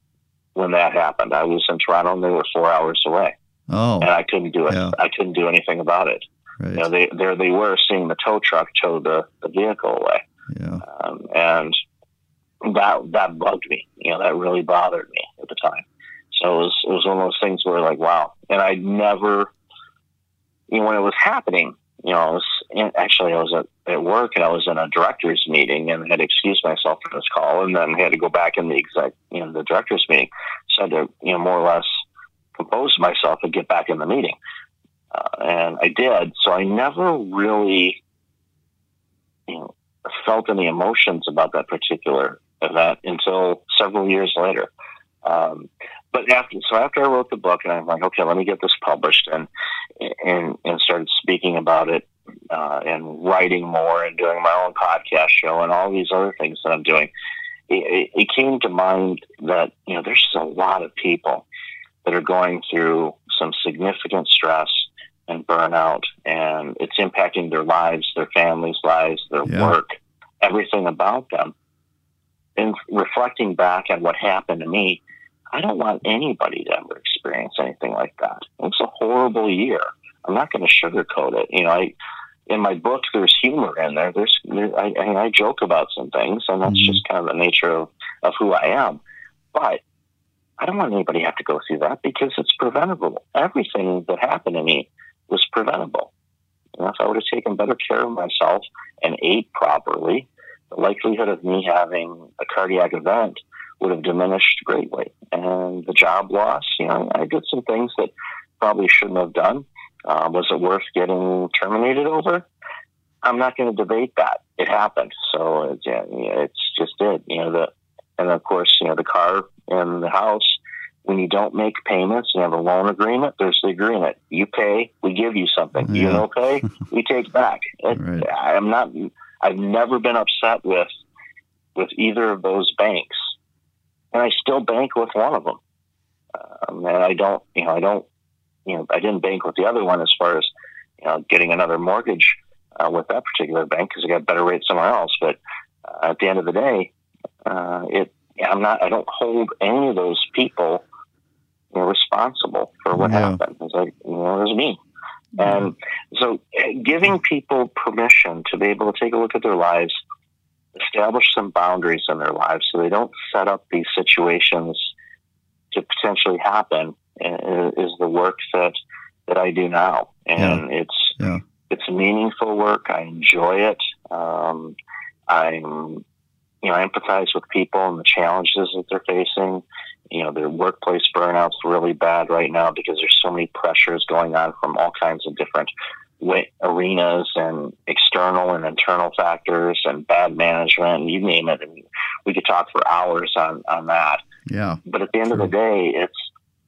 when that happened. I was in Toronto and they were four hours away. Oh. And I couldn't do it. Yeah. I couldn't do anything about it. Right. You know, they, there they were seeing the tow truck tow the, the vehicle away. Yeah. Um, and that, that bugged me. You know, that really bothered me at the time. So it was, it was one of those things where like, wow. And I never, you know, when it was happening, you know, I was actually I was at, at work and I was in a directors meeting and had excused myself for this call and then had to go back in the exec, you know, the directors meeting. So I had to, you know, more or less compose myself and get back in the meeting. Uh, and I did. So I never really, you know, felt any emotions about that particular event until several years later. Um, but after, so after I wrote the book, and I'm like, okay, let me get this published, and and and started speaking about it, uh, and writing more, and doing my own podcast show, and all these other things that I'm doing. It, it came to mind that you know there's just a lot of people that are going through some significant stress and burnout, and it's impacting their lives, their families' lives, their yeah. work, everything about them. And reflecting back on what happened to me, I don't want anybody to ever experience anything like that. It's a horrible year. I'm not going to sugarcoat it. You know, I in my book there's humor in there. There's there, I, I, I joke about some things, and that's mm-hmm. just kind of the nature of of who I am. But I don't want anybody to have to go through that because it's preventable. Everything that happened to me was preventable. You know, if I would have taken better care of myself and ate properly, the likelihood of me having a cardiac event would have diminished greatly. And the job loss, you know, I did some things that probably shouldn't have done. Uh, was it worth getting terminated over? I'm not going to debate that. It happened, so it's, yeah, it's just it. You know, the and of course, you know, the car and the house. When you don't make payments, you have a loan agreement. There's the agreement. You pay, we give you something. Yeah. You don't pay, we take back. It, right. I'm not. I've never been upset with with either of those banks and I still bank with one of them. Um, and I don't, you know, I don't, you know, I didn't bank with the other one as far as, you know, getting another mortgage uh, with that particular bank because I got better rates somewhere else. But uh, at the end of the day, uh, it, I'm not, I don't hold any of those people you know, responsible for what Yeah. happened. It's like, you know, it was me. And so eh, giving people permission to be able to take a look at their lives, establish some boundaries in their lives so they don't set up these situations to potentially happen eh, is the work that that I do now. And it's Yeah. it's meaningful work. I enjoy it. Um, I'm you know, I empathize with people and the challenges that they're facing. You know, their workplace burnout's really bad right now because there's so many pressures going on from all kinds of different arenas and external and internal factors and bad management and you name it. And we could talk for hours on, on that. Yeah. But at the end of the day, it's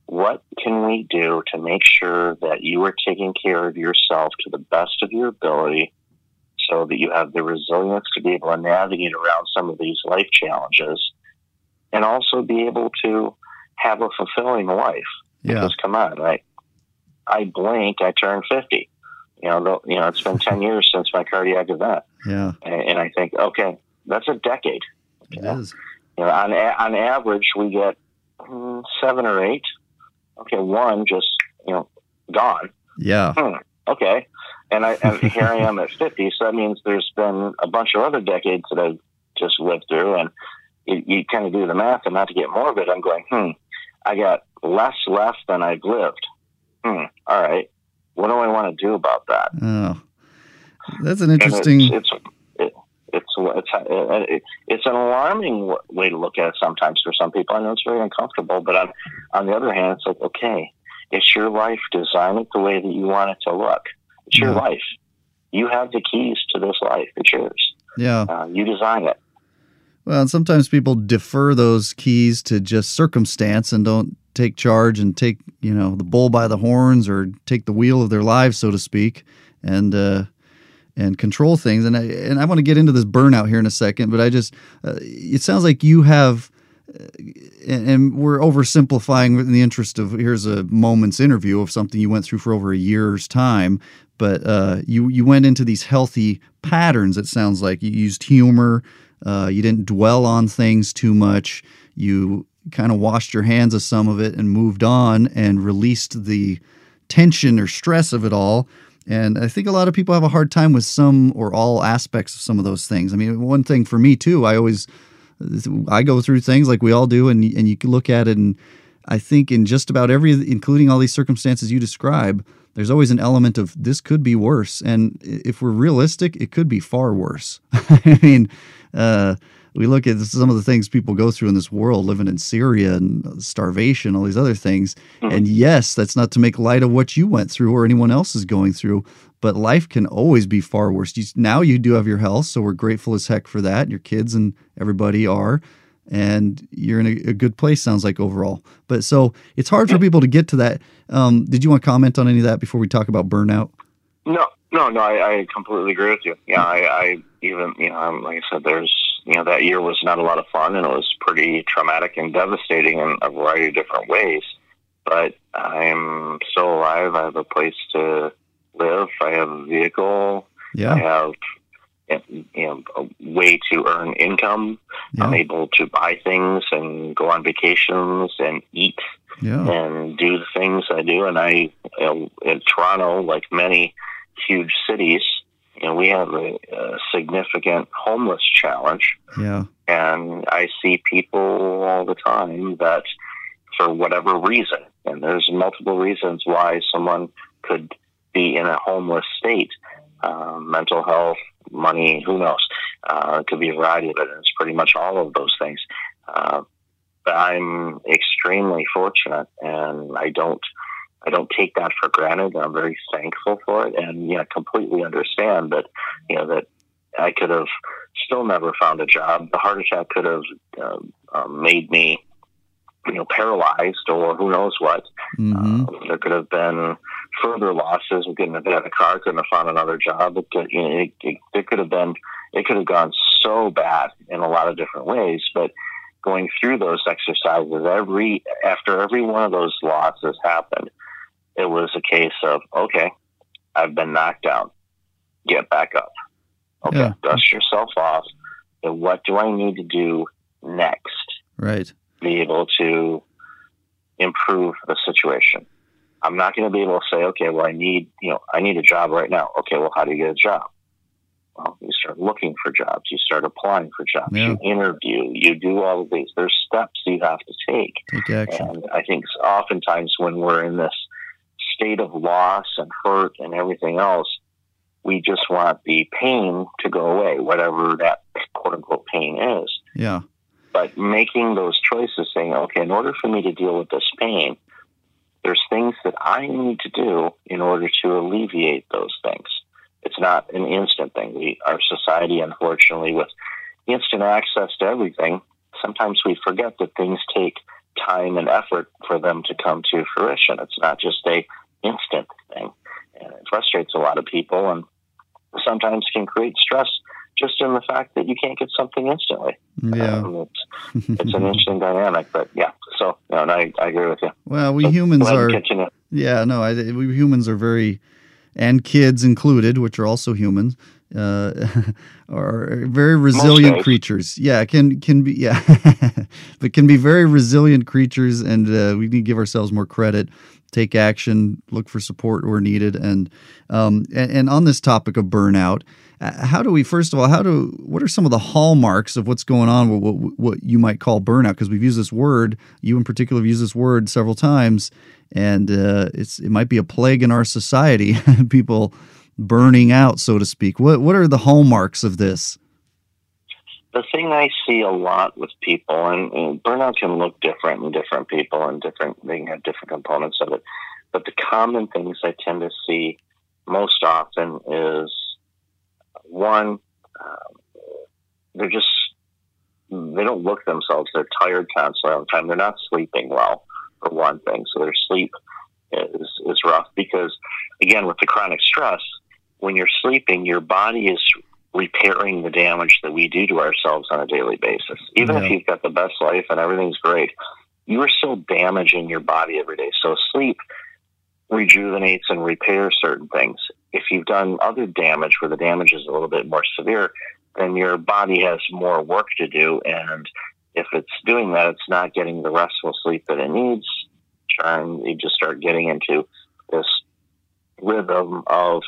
what can we do to make sure that you are taking care of yourself to the best of your ability so that you have the resilience to be able to navigate around some of these life challenges and also be able to have a fulfilling life. Yeah. Because come on, right? I blinked, I turned 50. You know, you know, it's been 10 years since my cardiac event. Yeah. And, and I think, okay, that's a decade. It Yeah. is. You know, on a- on average, we get mm, seven or eight. Okay, one just you know gone. Yeah. Okay, and I and here I am at fifty, so that means there's been a bunch of other decades that I've just lived through, and you, you kind of do the math, and not to get morbid, I'm going, hmm, I got less left than I've lived. Hmm. All right, what do I want to do about that? Oh. That's an And interesting. It's it's it, it's it's it's an alarming way to look at it sometimes for some people. I know it's very uncomfortable, but on on the other hand, it's like okay, it's your life. Design it the way that you want it to look. It's your Yeah. life. You have the keys to this life. It's yours. yeah. Uh, you design it. Well, and sometimes people defer those keys to just circumstance and don't take charge and take, you know, the bull by the horns or take the wheel of their lives, so to speak, and uh, and control things. And I and I want to get into this burnout here in a second, but I just uh, it sounds like you have. uh, And we're oversimplifying in the interest of here's a moment's interview of something you went through for over a year's time, but uh, you you went into these healthy patterns. It sounds like you used humor, uh, you didn't dwell on things too much. You kind of washed your hands of some of it and moved on and released the tension or stress of it all. And I think a lot of people have a hard time with some or all aspects of some of those things. I mean, one thing for me too, I always I go through things like we all do, and and you can look at it, and I think in just about every, including all these circumstances you describe, there's always an element of this could be worse, and if we're realistic, it could be far worse. I mean, uh, we look at some of the things people go through in this world, living in Syria and starvation, all these other things, and yes, that's not to make light of what you went through or anyone else is going through. But life can always be far worse. You, now you do have your health, so we're grateful as heck for that. Your kids and everybody are. And you're in a, a good place sounds like overall. But so it's hard for people to get to that. Um, did you want to comment on any of that before we talk about burnout? No, no, no. I, I completely agree with you. Yeah, I, I even you know, um, like I said, there's you know that year was not a lot of fun, and it was pretty traumatic and devastating in a variety of different ways. But I'm still alive. I have a place to live. I have a vehicle. Yeah. I yeah have you know a way to earn income. I'm able to buy things and go on vacations and eat yeah and do the things I do. And I, you know, in Toronto, like many huge cities, you know, we have a, a significant homeless challenge. yeah And I see people all the time that, for whatever reason, and there's multiple reasons why someone could be in a homeless state um, mental health, money, who knows? Uh, it could be a variety of it. And it's pretty much all of those things. Uh, but I'm extremely fortunate, and I don't. I don't take that for granted. I'm very thankful for it, and yeah, completely understand that you know that I could have still never found a job. The heart attack could have um, um, made me, you know, paralyzed or who knows what. hmm Uh, there could have been further losses. We couldn't have had a car. Couldn't have found another job. It could, you know, it, it, it could have been. It could have gone so bad in a lot of different ways. But going through those exercises, every after every one of those losses happened, it was a case of okay, I've been knocked down. Get back up. Okay, Yeah. dust yourself off. And what do I need to do next? right be able to improve the situation. I'm not going to be able to say, okay, well, I need, you know, I need a job right now. Okay, well, how do you get a job? Well, you start looking for jobs. You start applying for jobs. Yeah. You interview. You do all of these. There's steps you have to take. Take action. And I think oftentimes when we're in this state of loss and hurt and everything else, we just want the pain to go away, whatever that quote unquote pain is. Yeah. But making those choices, saying, okay, in order for me to deal with this pain, there's things that I need to do in order to alleviate those things. It's not an instant thing. We, our society, unfortunately, with instant access to everything, sometimes we forget that things take time and effort for them to come to fruition. It's not just a instant thing. And it frustrates a lot of people and sometimes can create stress just in the fact that you can't get something instantly. Yeah. Um, it's, it's an interesting dynamic, but yeah. So, no, and I, I agree with you. Well, we So, humans go ahead and are. continue. Yeah, no, I, we humans are very, and kids included, which are also humans, uh, are very resilient creatures. Yeah, can can be yeah, but can be very resilient creatures, and uh, we need to give ourselves more credit. Take action, look for support where needed, and um, and, on this topic of burnout, uh, how do we first of all, how do what are some of the hallmarks of what's going on what, what you might call burnout? Because we've used this word, you in particular have used this word several times and uh, it's it might be a plague in our society. People burning out, so to speak. What what are the hallmarks of this? The thing I see a lot with people, and, and burnout can look different in different people, and different they can have different components of it. But the common things I tend to see most often is one, um, they're just they don't look themselves. They're tired constantly all the time. They're not sleeping well, for one thing. So their sleep is is rough because, again, with the chronic stress, when you're sleeping, your body is repairing the damage that we do to ourselves on a daily basis. Even Yeah. if you've got the best life and everything's great, you are still damaging your body every day. So sleep rejuvenates and repairs certain things. If you've done other damage where the damage is a little bit more severe, then your body has more work to do. And if it's doing that, it's not getting the restful sleep that it needs. And you just start getting into this rhythm of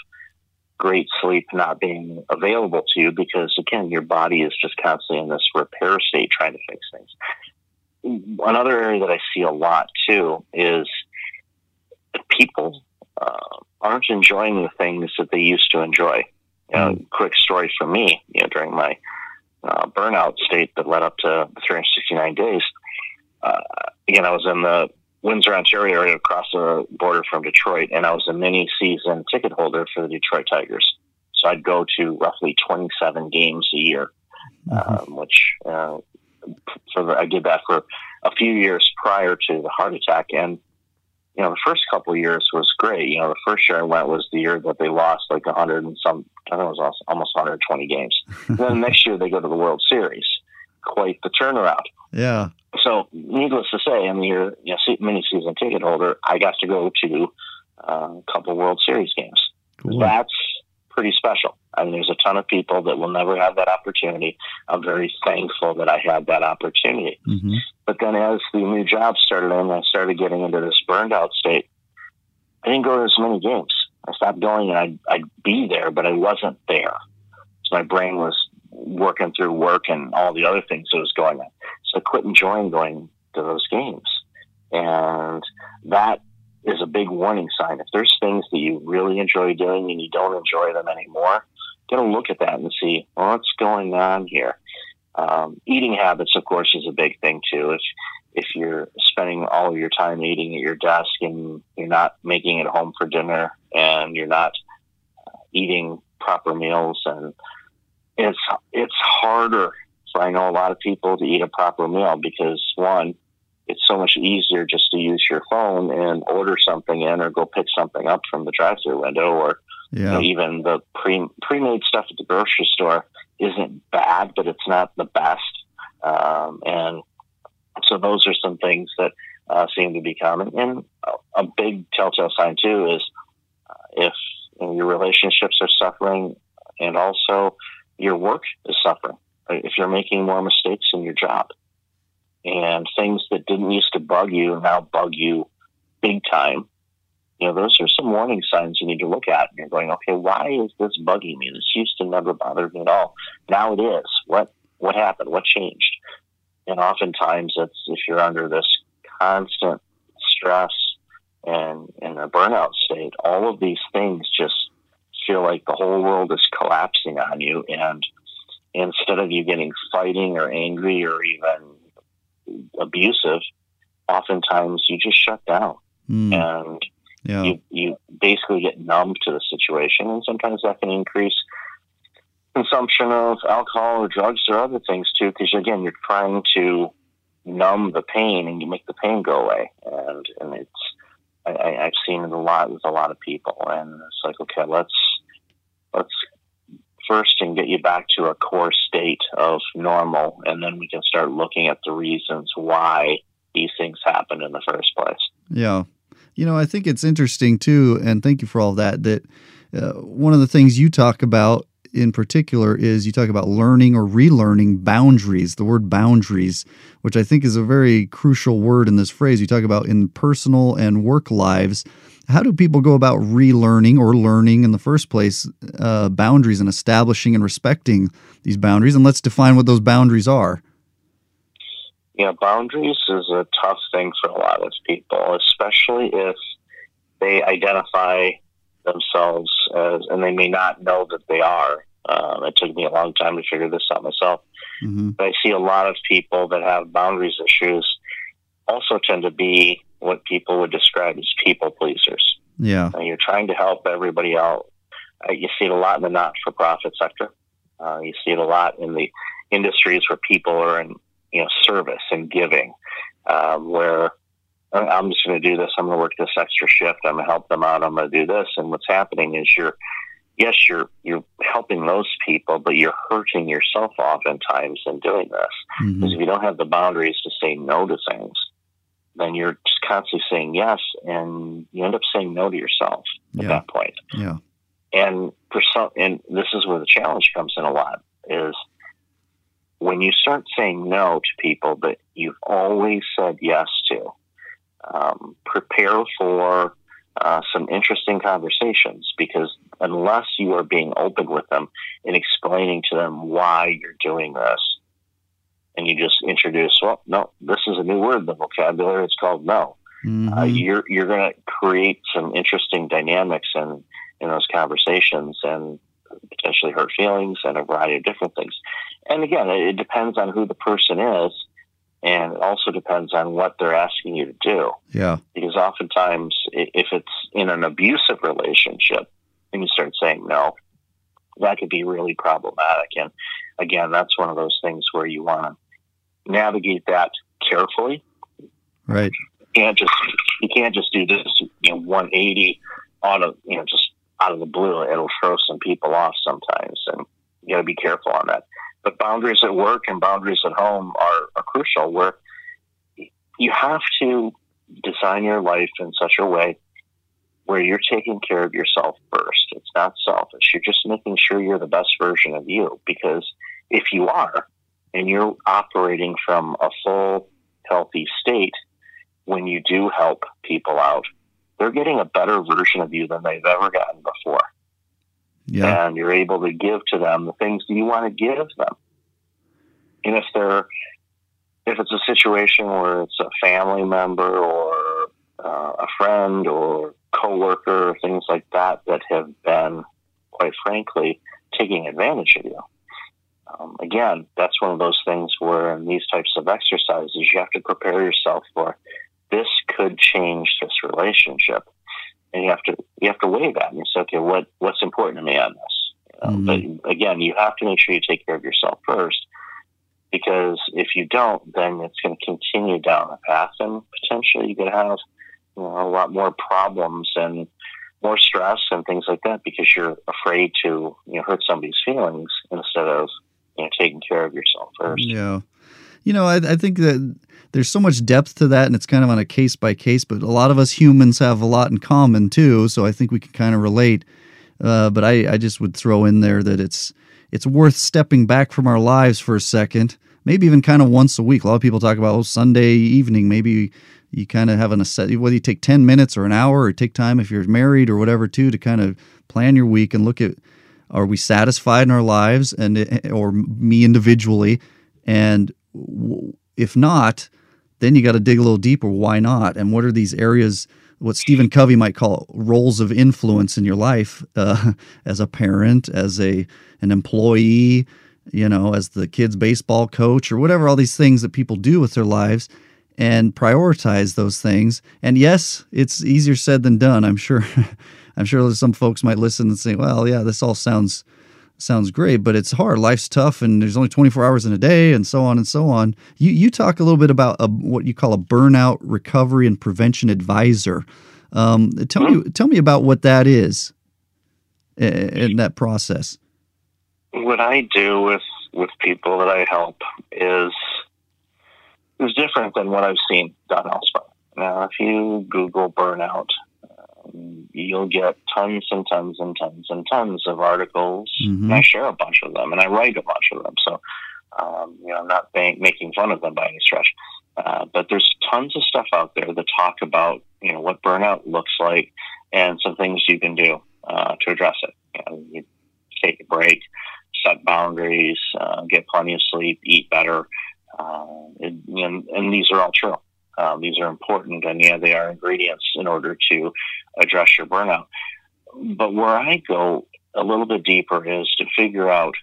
great sleep not being available to you because again your body is just constantly in this repair state trying to fix things. Another area that i see a lot too is people uh, aren't enjoying the things that they used to enjoy. You know, quick story for me you know during my uh, burnout state that led up to 369 days uh, again i was in the Windsor, Ontario, area across the border from Detroit, and I was a mini season ticket holder for the Detroit Tigers. So I'd go to roughly 27 games a year, um, which uh, for the, I did that for a few years prior to the heart attack. And you know, the first couple of years was great. You know, the first year I went was the year that they lost like 100 and some, I think it was almost- almost 120 games. then the next year they go to the World Series. Quite the turnaround. Yeah, So, needless to say, I'm your you know, mini season ticket holder. I got to go to uh, a couple World Series games. cool. That's pretty special. I mean, there's a ton of people that will never have that opportunity. I'm very thankful that I had that opportunity. hmm But then, as the new job started in, I started getting into this burned out state. I didn't go to as many games. I stopped going, and I'd, I'd be there, but I wasn't there. So my brain was working through work and all the other things that was going on. So I quit enjoying going to those games, and that is a big warning sign. If there's things that you really enjoy doing and you don't enjoy them anymore, get a look at that and see what's going on here. Um, eating habits, of course, is a big thing too. If if you're spending all of your time eating at your desk and you're not making it home for dinner and you're not uh, eating proper meals, and it's it's harder for I know a lot of people to eat a proper meal because one, it's so much easier just to use your phone and order something in or go pick something up from the drive-through window or you know, even the pre pre-made stuff at the grocery store isn't bad, but it's not the best. Um, and so those are some things that uh, seem to be common. And a, a big telltale sign too is uh, if you know, your relationships are suffering, and also your work is suffering. If you're making more mistakes in your job, and things that didn't used to bug you now bug you big time. You know, those are some warning signs you need to look at. And you're going, okay, why is this bugging me? This used to never bother me at all. Now it is. What what happened? What changed? And oftentimes, it's if you're under this constant stress and in a burnout state, all of these things just feel like the whole world is collapsing on you. And instead of you getting fighting or angry or even abusive, oftentimes you just shut down mm. and yeah. you, you basically get numb to the situation. And sometimes that can increase consumption of alcohol or drugs or other things too, because again, you're trying to numb the pain and you make the pain go away. And, and it's, I, I've seen it a lot with a lot of people and it's like, okay, let's, let's first and get you back to a core state of normal. And then we can start looking at the reasons why these things happen in the first place. Yeah. You know, I think it's interesting too, and thank you for all that. That uh, one of the things you talk about in particular is you talk about learning or relearning boundaries, the word boundaries, which I think is a very crucial word in this phrase. You talk about in personal and work lives. How do people go about relearning or learning in the first place uh, boundaries and establishing and respecting these boundaries? And let's define what those boundaries are. Yeah, boundaries is a tough thing for a lot of people, especially if they identify themselves as, and they may not know that they are. Um, it took me a long time to figure this out myself. Mm-hmm. But I see a lot of people that have boundaries issues also tend to be what people would describe as people pleasers. Yeah. you're trying to help everybody out. Uh, you see it a lot in the not for profit sector. Uh, you see it a lot in the industries where people are in you know service and giving, um, where I'm just going to do this. I'm going to work this extra shift. I'm going to help them out. I'm going to do this. And what's happening is you're, yes, you're you're helping those people, but you're hurting yourself oftentimes in doing this. Mm-hmm. Because if you don't have the boundaries to say no to things, then you're just constantly saying yes, and you end up saying no to yourself at yeah. that point. Yeah. And for some, and this is where the challenge comes in a lot is when you start saying no to people that you've always said yes to um, prepare for uh, some interesting conversations because unless you are being open with them and explaining to them why you're doing this, and you just introduce, well, no, this is a new word in the vocabulary. It's called no. Mm-hmm. Uh, you're you're going to create some interesting dynamics in in those conversations and potentially hurt feelings and a variety of different things. And again, it, it depends on who the person is and it also depends on what they're asking you to do. Yeah. Because oftentimes, if it's in an abusive relationship and you start saying no, that could be really problematic. And again, that's one of those things where you want to navigate that carefully. Right. You can't just you can't just do this you know 180 on a you know just out of the blue. It'll throw some people off sometimes, and you got to be careful on that. But boundaries at work and boundaries at home are, are crucial where you have to design your life in such a way where you're taking care of yourself first. It's not selfish. You're just making sure you're the best version of you because if you are and you're operating from a full, healthy state, when you do help people out, they're getting a better version of you than they've ever gotten before. Yeah. And you're able to give to them the things that you want to give them. And if they're, if it's a situation where it's a family member or uh, a friend or coworker or things like that that have been, quite frankly, taking advantage of you. Um, again, that's one of those things where in these types of exercises, you have to prepare yourself for this could change this relationship and you have to you have to weigh that and you say, okay, what what's important to me on this? You know? mm-hmm. But again, you have to make sure you take care of yourself first, because if you don't, then it's going to continue down the path, and potentially you could have a lot more problems and more stress and things like that because you're afraid to you know hurt somebody's feelings instead of you know taking care of yourself first. Yeah, you know, I, I think that there's so much depth to that and it's kind of on a case by case but a lot of us humans have a lot in common too so i think we can kind of relate uh, but I, I just would throw in there that it's it's worth stepping back from our lives for a second maybe even kind of once a week. A lot of people talk about oh, Sunday evening, maybe you kind of have an set whether you take 10 minutes or an hour or take time if you're married or whatever too to kind of plan your week and look at are we satisfied in our lives and eh, or me individually? And if not then you got to dig a little deeper why not? And what are these areas what Stephen Covey might call roles of influence in your life uh, as a parent as a an employee you know as the kids baseball coach or whatever all these things that people do with their lives and prioritize those things. And yes, it's easier said than done. I'm sure. I'm sure some folks might listen and say, "Well, yeah, this all sounds sounds great, but it's hard. Life's tough, and there's only 24 hours in a day, and so on and so on." You you talk a little bit about a, what you call a burnout recovery and prevention advisor. Um, tell me tell me about what that is in that process. What I do with with people that I help is is different than what I've seen done elsewhere. Now, if you Google burnout, um, you'll get tons and tons and tons and tons of articles. Mm-hmm. And I share a bunch of them, and I write a bunch of them. So, um, you know, I'm not making fun of them by any stretch. Uh, but there's tons of stuff out there that talk about, you know, what burnout looks like and some things you can do uh, to address it. You, know, you take a break, set boundaries, uh, get plenty of sleep, eat better. Uh, and, and, these are all true. Uh, these are important, and yeah, they are ingredients in order to address your burnout. But where I go a little bit deeper is to figure out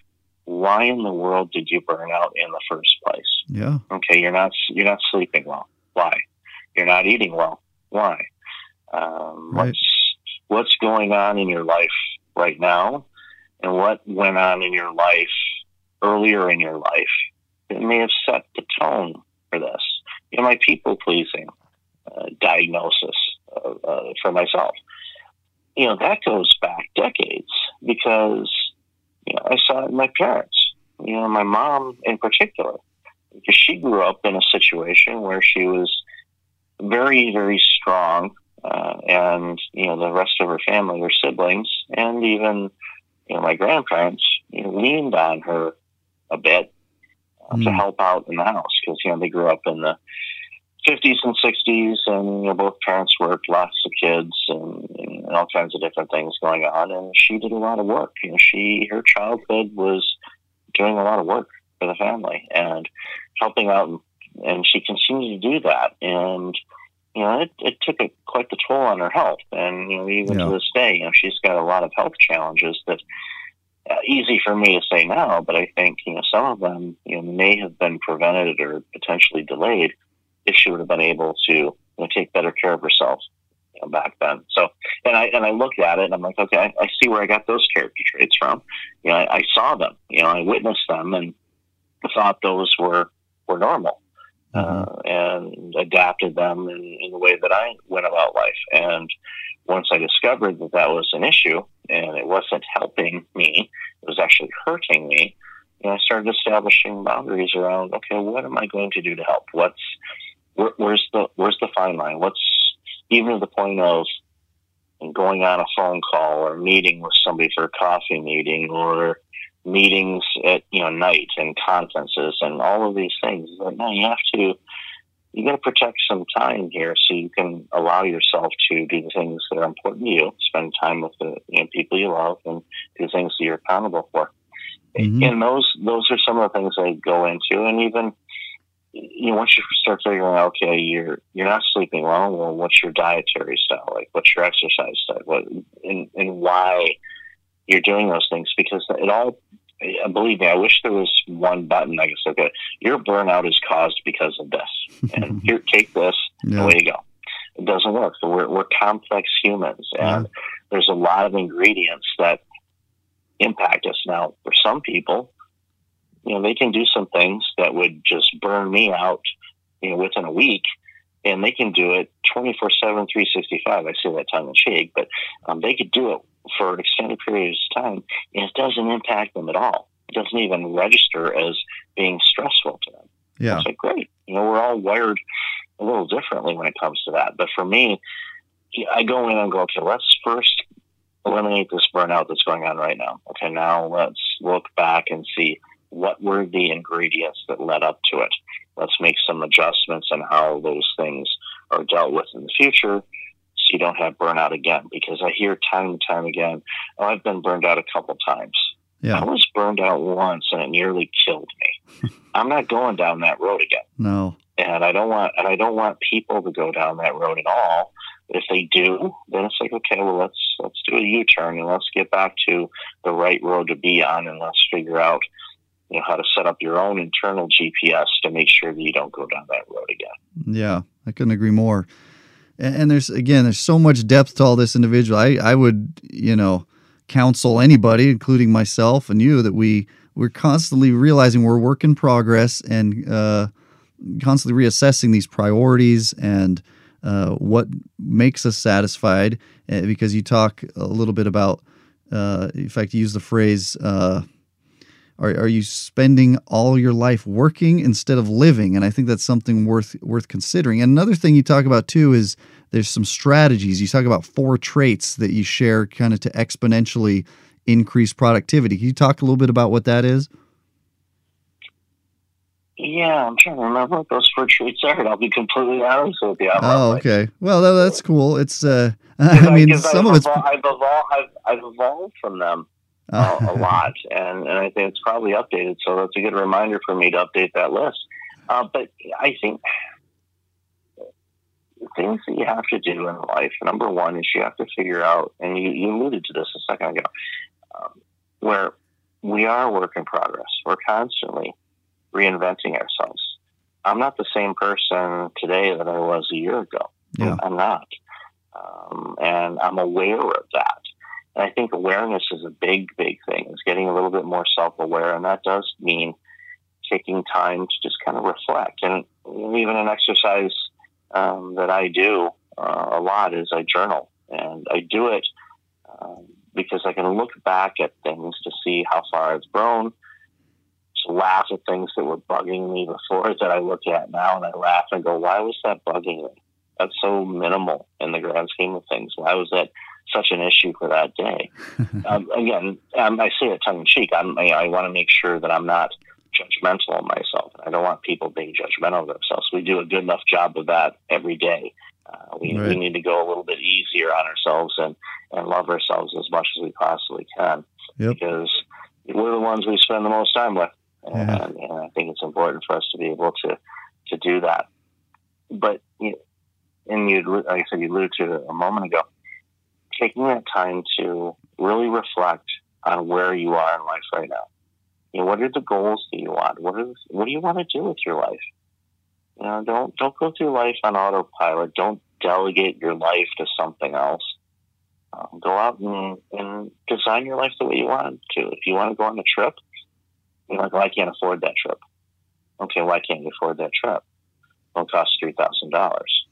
why in the world did you burn out in the first place? Yeah. Okay, you're not you're not sleeping well. Why? You're not eating well. Why? Um, right. What's what's going on in your life right now, and what went on in your life earlier in your life that may have set the tone for this. You know, my people pleasing uh, diagnosis uh, uh, for myself. You know, that goes back decades because, you know, I saw it in my parents, you know, my mom in particular, because she grew up in a situation where she was very, very strong. Uh, and, you know, the rest of her family, her siblings, and even, you know, my grandparents, you know, leaned on her a bit mm. to help out in the house because you know they grew up in the 50s and 60s, and you know both parents worked, lots of kids, and, and all kinds of different things going on. And she did a lot of work. You know, she her childhood was doing a lot of work for the family and helping out, and, and she continued to do that. And you know, it, it took a, quite the toll on her health. And you know, even yeah. to this day, you know, she's got a lot of health challenges that uh, easy for me to say now, but I think you know some of them you know may have been prevented or potentially delayed if she would have been able to you know, take better care of herself you know, back then. So, and I and I look at it and I'm like, okay, I, I see where I got those character traits from. You know, I, I, saw them. You know, I witnessed them and thought those were were normal. Uh, and adapted them in, in the way that I went about life. And once I discovered that that was an issue and it wasn't helping me, it was actually hurting me, and I started establishing boundaries around, okay, what am I going to do to help? What's where, where's the where's the fine line? What's even to the point of going on a phone call or meeting with somebody for a coffee meeting or meetings at you know night and conferences and all of these things. But now you have to you got to protect some time here so you can allow yourself to do the things that are important to you, spend time with the you know, people you love, and do things that you're accountable for. Mm-hmm. And those those are some of the things I go into, and even you know once you start figuring out, okay, you're you're not sleeping well. Well, what's your dietary style like? What's your exercise style? What and and why you're doing those things? Because it all believe me, I wish there was one button I could say, okay, your burnout is caused because of this. And here, take this, yeah. away you go. It doesn't work. So we're, we're complex humans, and yeah. there's a lot of ingredients that impact us. Now, for some people, you know, they can do some things that would just burn me out, you know, within a week, and they can do it 24 7, 365. I say that tongue in cheek, but um, they could do it for an extended period of time, and it doesn't impact them at all. It doesn't even register as being stressful to them. Yeah. It's like, great. You know, we're all wired a little differently when it comes to that. But for me, I go in and go, okay, let's first eliminate this burnout that's going on right now. Okay, now let's look back and see what were the ingredients that led up to it. Let's make some adjustments on how those things are dealt with in the future so you don't have burnout again. Because I hear time and time again, oh, I've been burned out a couple times. Yeah. I was burned out once and it nearly killed me. I'm not going down that road again. No. And I don't want and I don't want people to go down that road at all. If they do, then it's like, okay, well let's let's do a U turn and let's get back to the right road to be on and let's figure out you know how to set up your own internal GPS to make sure that you don't go down that road again. Yeah, I couldn't agree more. And, and there's again, there's so much depth to all this individual. I I would you know counsel anybody, including myself and you, that we we're constantly realizing we're work in progress and uh, constantly reassessing these priorities and uh, what makes us satisfied. Uh, because you talk a little bit about, uh, in fact, you use the phrase. Are, are you spending all your life working instead of living? And I think that's something worth worth considering. And another thing you talk about too is there's some strategies. You talk about four traits that you share kind of to exponentially increase productivity. Can you talk a little bit about what that is? Yeah, I'm trying to remember what those four traits are, and I'll be completely honest with you. Oh, okay. Well, that, that's cool. It's, uh, I mean, some I've of it's. Evol- I've evolved. I've, I've evolved from them uh, a lot, and, and I think it's probably updated. So that's a good reminder for me to update that list. Uh, but I think things that you have to do in life, number one is you have to figure out, and you, you alluded to this a second ago, um, where we are a work in progress. We're constantly reinventing ourselves. I'm not the same person today that I was a year ago. Yeah. I'm not. Um, and I'm aware of that. And I think awareness is a big, big thing. It's getting a little bit more self-aware, and that does mean taking time to just kind of reflect. And even an exercise um, that I do uh, a lot is I journal, and I do it um, because I can look back at things to see how far I've grown. To laugh at things that were bugging me before that I look at now, and I laugh and go, "Why was that bugging me?" That's so minimal in the grand scheme of things. Why was that such an issue for that day? um, again, um, I say it tongue in cheek. I'm, I, I want to make sure that I'm not judgmental of myself. I don't want people being judgmental of themselves. We do a good enough job of that every day. Uh, we, Right. we need to go a little bit easier on ourselves and, and love ourselves as much as we possibly can Yep. because we're the ones we spend the most time with. And, Yeah. and I think it's important for us to be able to, to do that. But, you and you, like I said, you alluded to it a moment ago, taking that time to really reflect on where you are in life right now. You know, what are the goals that you want? What what do you want to do with your life? You know, don't don't go through life on autopilot. Don't delegate your life to something else. Um, go out and, and design your life the way you want to. If you want to go on a trip, you're like, well, I can't afford that trip. Okay, why can't you afford that trip? Well, it costs three thousand dollars.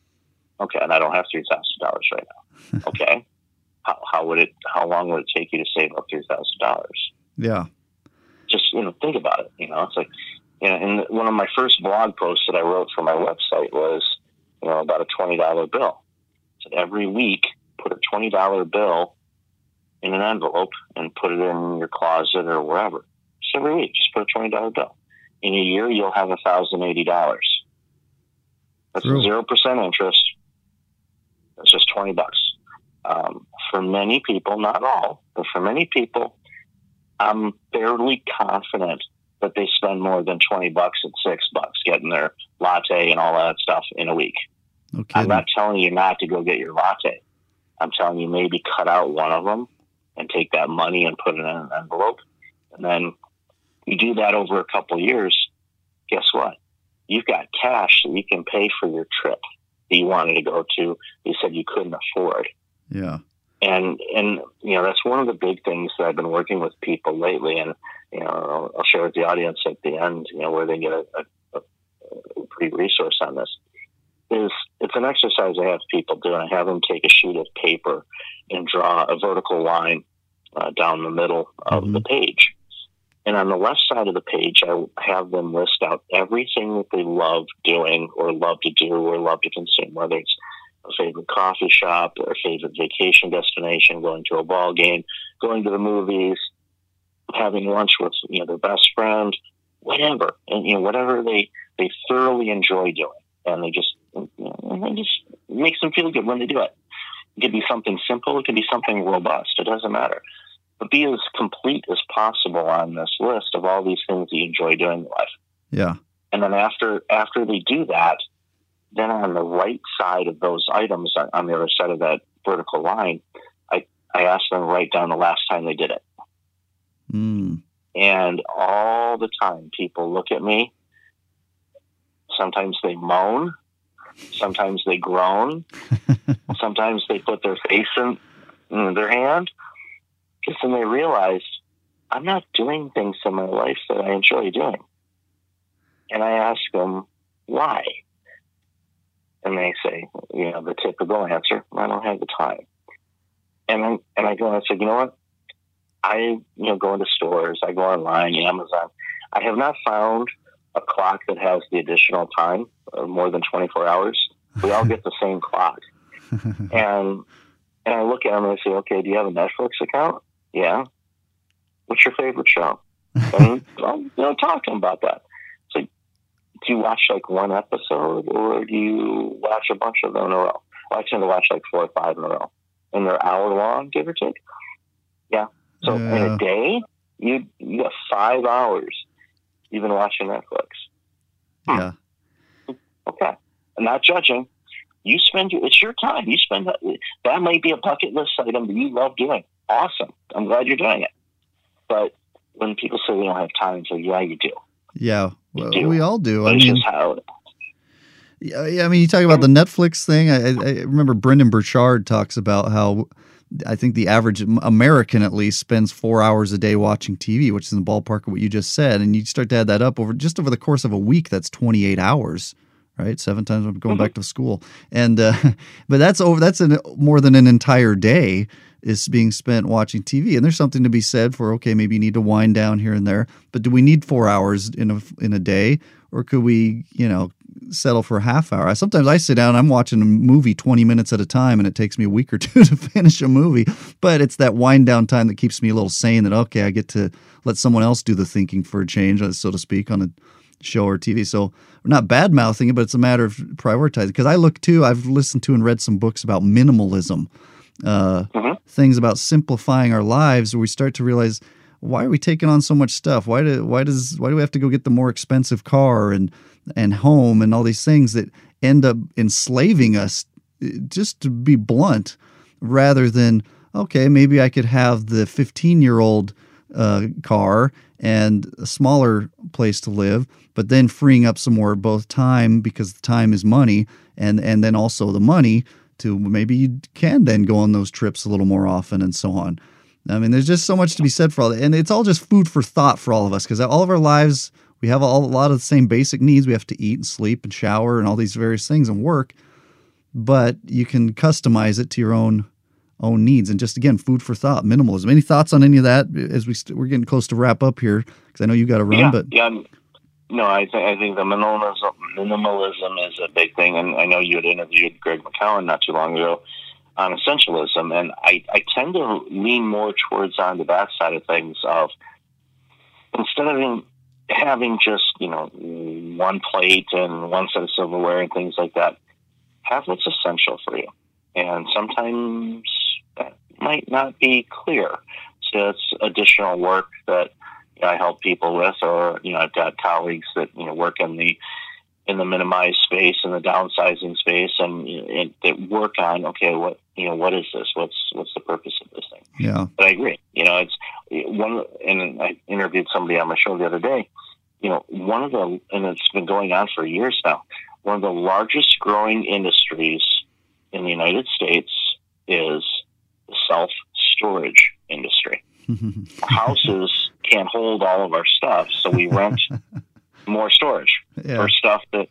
Okay, and I don't have three thousand dollars right now. Okay, how, how would it? How long would it take you to save up three thousand dollars? Yeah. just you know think about it you know it's like you know and one of my first blog posts that i wrote for my website was you know about a $20 bill so every week put a $20 bill in an envelope and put it in your closet or wherever just every week just put a $20 bill in a year you'll have a $1080 that's zero percent interest that's just 20 bucks um, for many people not all but for many people I'm fairly confident that they spend more than 20 bucks and six bucks getting their latte and all that stuff in a week. No I'm not telling you not to go get your latte. I'm telling you maybe cut out one of them and take that money and put it in an envelope. And then you do that over a couple of years. Guess what? You've got cash that you can pay for your trip that you wanted to go to. You said you couldn't afford yeah. and and you know that's one of the big things that I've been working with people lately, and you know I'll, I'll share with the audience at the end, you know, where they get a, a, a free resource on this. Is it's an exercise I have people do, and I have them take a sheet of paper and draw a vertical line uh, down the middle of Mhm. the page. And on the left side of the page, I have them list out everything that they love doing or love to do or love to consume, whether it's a favorite coffee shop or a favorite vacation destination, going to a ball game, going to the movies, having lunch with you know their best friend, whatever, and you know whatever they they thoroughly enjoy doing, and they just you know, it just makes them feel good when they do it. It could be something simple, it could be something robust. It doesn't matter. But be as complete as possible on this list of all these things that you enjoy doing in life. Yeah. And then after after they do that, then on the right side of those items on the other side of that vertical line, I, I asked them to write down the last time they did it. Mm. And all the time, people look at me. Sometimes they moan. Sometimes they groan. sometimes they put their face in, in their hand. Because then they realize I'm not doing things in my life that I enjoy doing. And I ask them, why? And they say, you know, the typical answer, I don't have the time. And then, and I go and I say, you know what? I, you know, go into stores, I go online, Amazon. I have not found a clock that has the additional time of more than 24 hours. We all get the same clock. and, and I look at them and I say, okay, do you have a Netflix account? Yeah. What's your favorite show? And I'll, you know, talk to them about that do you watch like one episode or do you watch a bunch of them in a row? Well, I tend to watch like four or five in a row, and they're hour long, give or take. Yeah. So Yeah. in a day, you you got five hours. You've been watching Netflix. Hmm. Yeah. Okay. I'm not judging. You spend your, it's your time. You spend that. That might be a bucket list item that you love doing. Awesome. I'm glad you're doing it. But when people say we don't have time, so yeah, you do. Yeah. Well, do. we all do. I mean, how. Yeah, I mean, you talk about the Netflix thing. I, I remember Brendon Burchard talks about how I think the average American, at least, spends four hours a day watching TV, which is in the ballpark of what you just said. And you start to add that up over just over the course of a week. That's twenty eight hours, right? Seven times I'm going Mhm. back to school, and uh, but that's over. That's an, more than an entire day is being spent watching TV. And there's something to be said for okay, maybe you need to wind down here and there, but do we need four hours in a in a day, or could we, you know? settle for a half hour. I, sometimes I sit down, I'm watching a movie 20 minutes at a time, and it takes me a week or two to finish a movie. But it's that wind down time that keeps me a little sane that, okay, I get to let someone else do the thinking for a change, uh, so to speak, on a show or TV. So not bad mouthing it, but it's a matter of prioritizing. Because I look too, I've listened to and read some books about minimalism, uh, Mhm. things about simplifying our lives where we start to realize why are we taking on so much stuff? Why do why does why do we have to go get the more expensive car and and home and all these things that end up enslaving us? Just to be blunt, rather than okay, maybe I could have the 15 year old uh, car and a smaller place to live, but then freeing up some more both time because time is money, and and then also the money to maybe you can then go on those trips a little more often and so on. I mean, there's just so much to be said for all that, and it's all just food for thought for all of us because all of our lives we have all, a lot of the same basic needs. We have to eat and sleep and shower and all these various things and work, but you can customize it to your own own needs and just again food for thought minimalism any thoughts on any of that as we st- we're getting close to wrap up here because i know you got to run yeah, but yeah. No, I think I think the minimalism minimalism is a big thing, and I know you had interviewed Greg McKeown not too long ago on essentialism, and I, I tend to lean more towards on the back side of things. Of instead of in, having just you know one plate and one set of silverware and things like that, have what's essential for you, and sometimes that might not be clear. So it's additional work that I help people with, or you know, I've got colleagues that you know work in the in the minimized space and the downsizing space, and, and that work on okay, what you know, what is this? What's what's the purpose of this thing? yeah But I agree. You know, it's one, and I interviewed somebody on my show the other day. You know, one of the, and it's been going on for years now. One of the largest growing industries in the United States is the self storage industry houses can't hold all of our stuff, so we rent more storage yeah for stuff that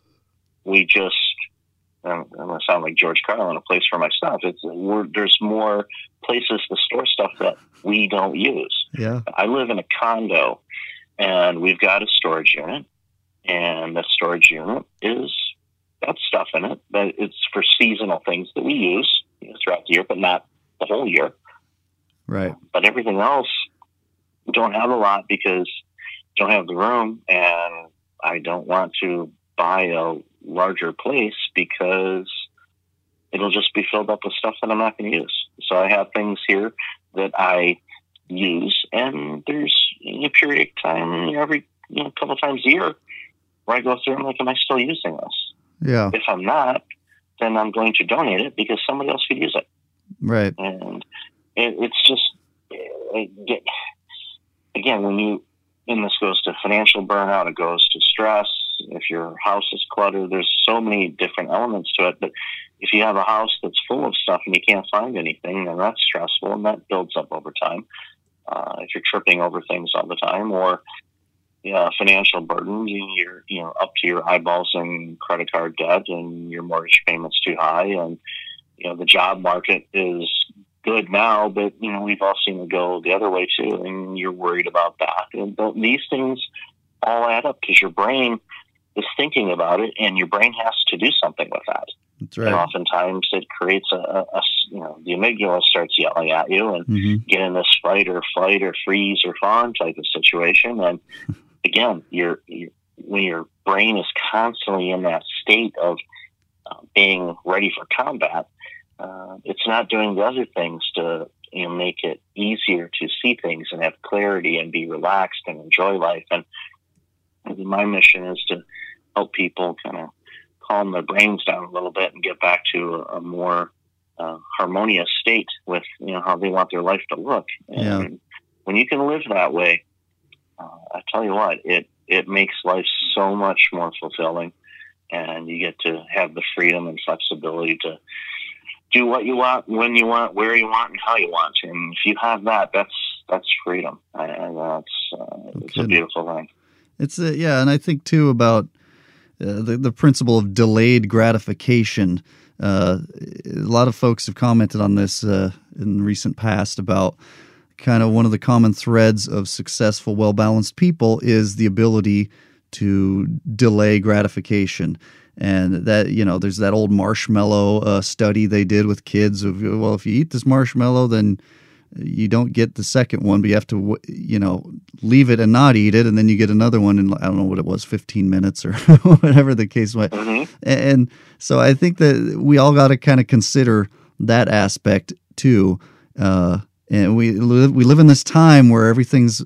we just. I'm going to sound like George Carlin, a place for my stuff. It's we're, there's more places to store stuff that we don't use. yeah I live in a condo, and we've got a storage unit, and that storage unit is got stuff in it, but it's for seasonal things that we use you know, throughout the year, but not the whole year right but everything else don't have a lot because I don't have the room and I don't want to buy a larger place because it'll just be filled up with stuff that I'm not going to use. So I have things here that I use, and there's a period of time, you know, every you know, couple times a year, where I go through and like, am I still using this? Yeah. If I'm not, then I'm going to donate it because somebody else could use it. Right. And it, it's just it, again when you and this goes to financial burnout, it goes to stress. If your house is cluttered, there's so many different elements to it. But if you have a house that's full of stuff and you can't find anything, then that's stressful and that builds up over time. Uh, if you're tripping over things all the time, or know, financial burden, you're you know up to your eyeballs in credit card debt, and your mortgage payment's too high, and you know the job market is good now, but you know we've all seen it go the other way too, and you're worried about that. And these things all add up because your brain is thinking about it, and your brain has to do something with that. That's right. And oftentimes it creates a, a, you know the amygdala starts yelling at you and mm-hmm. get in this fight or flight or freeze or fawn type of situation. And again, your when your brain is constantly in that state of uh, being ready for combat, uh, it's not doing the other things to you know make it easier to see things and have clarity and be relaxed and enjoy life. And my mission is to help people kind of calm their brains down a little bit and get back to a, a more uh, harmonious state with you know how they want their life to look. And yeah. when you can live that way, uh, I tell you what, it it makes life so much more fulfilling, and you get to have the freedom and flexibility to do what you want, when you want, where you want, and how you want. And if you have that, that's that's freedom, and that's uh, it's a beautiful thing. It's a, yeah, and I think too about uh, the the principle of delayed gratification. Uh, a lot of folks have commented on this uh, in recent past about kind of one of the common threads of successful, well balanced people is the ability to delay gratification and that you know there's that old marshmallow uh, study they did with kids of well if you eat this marshmallow then you don't get the second one but you have to you know leave it and not eat it and then you get another one in i don't know what it was 15 minutes or whatever the case was mm-hmm. and so i think that we all got to kind of consider that aspect too uh, and we live we live in this time where everything's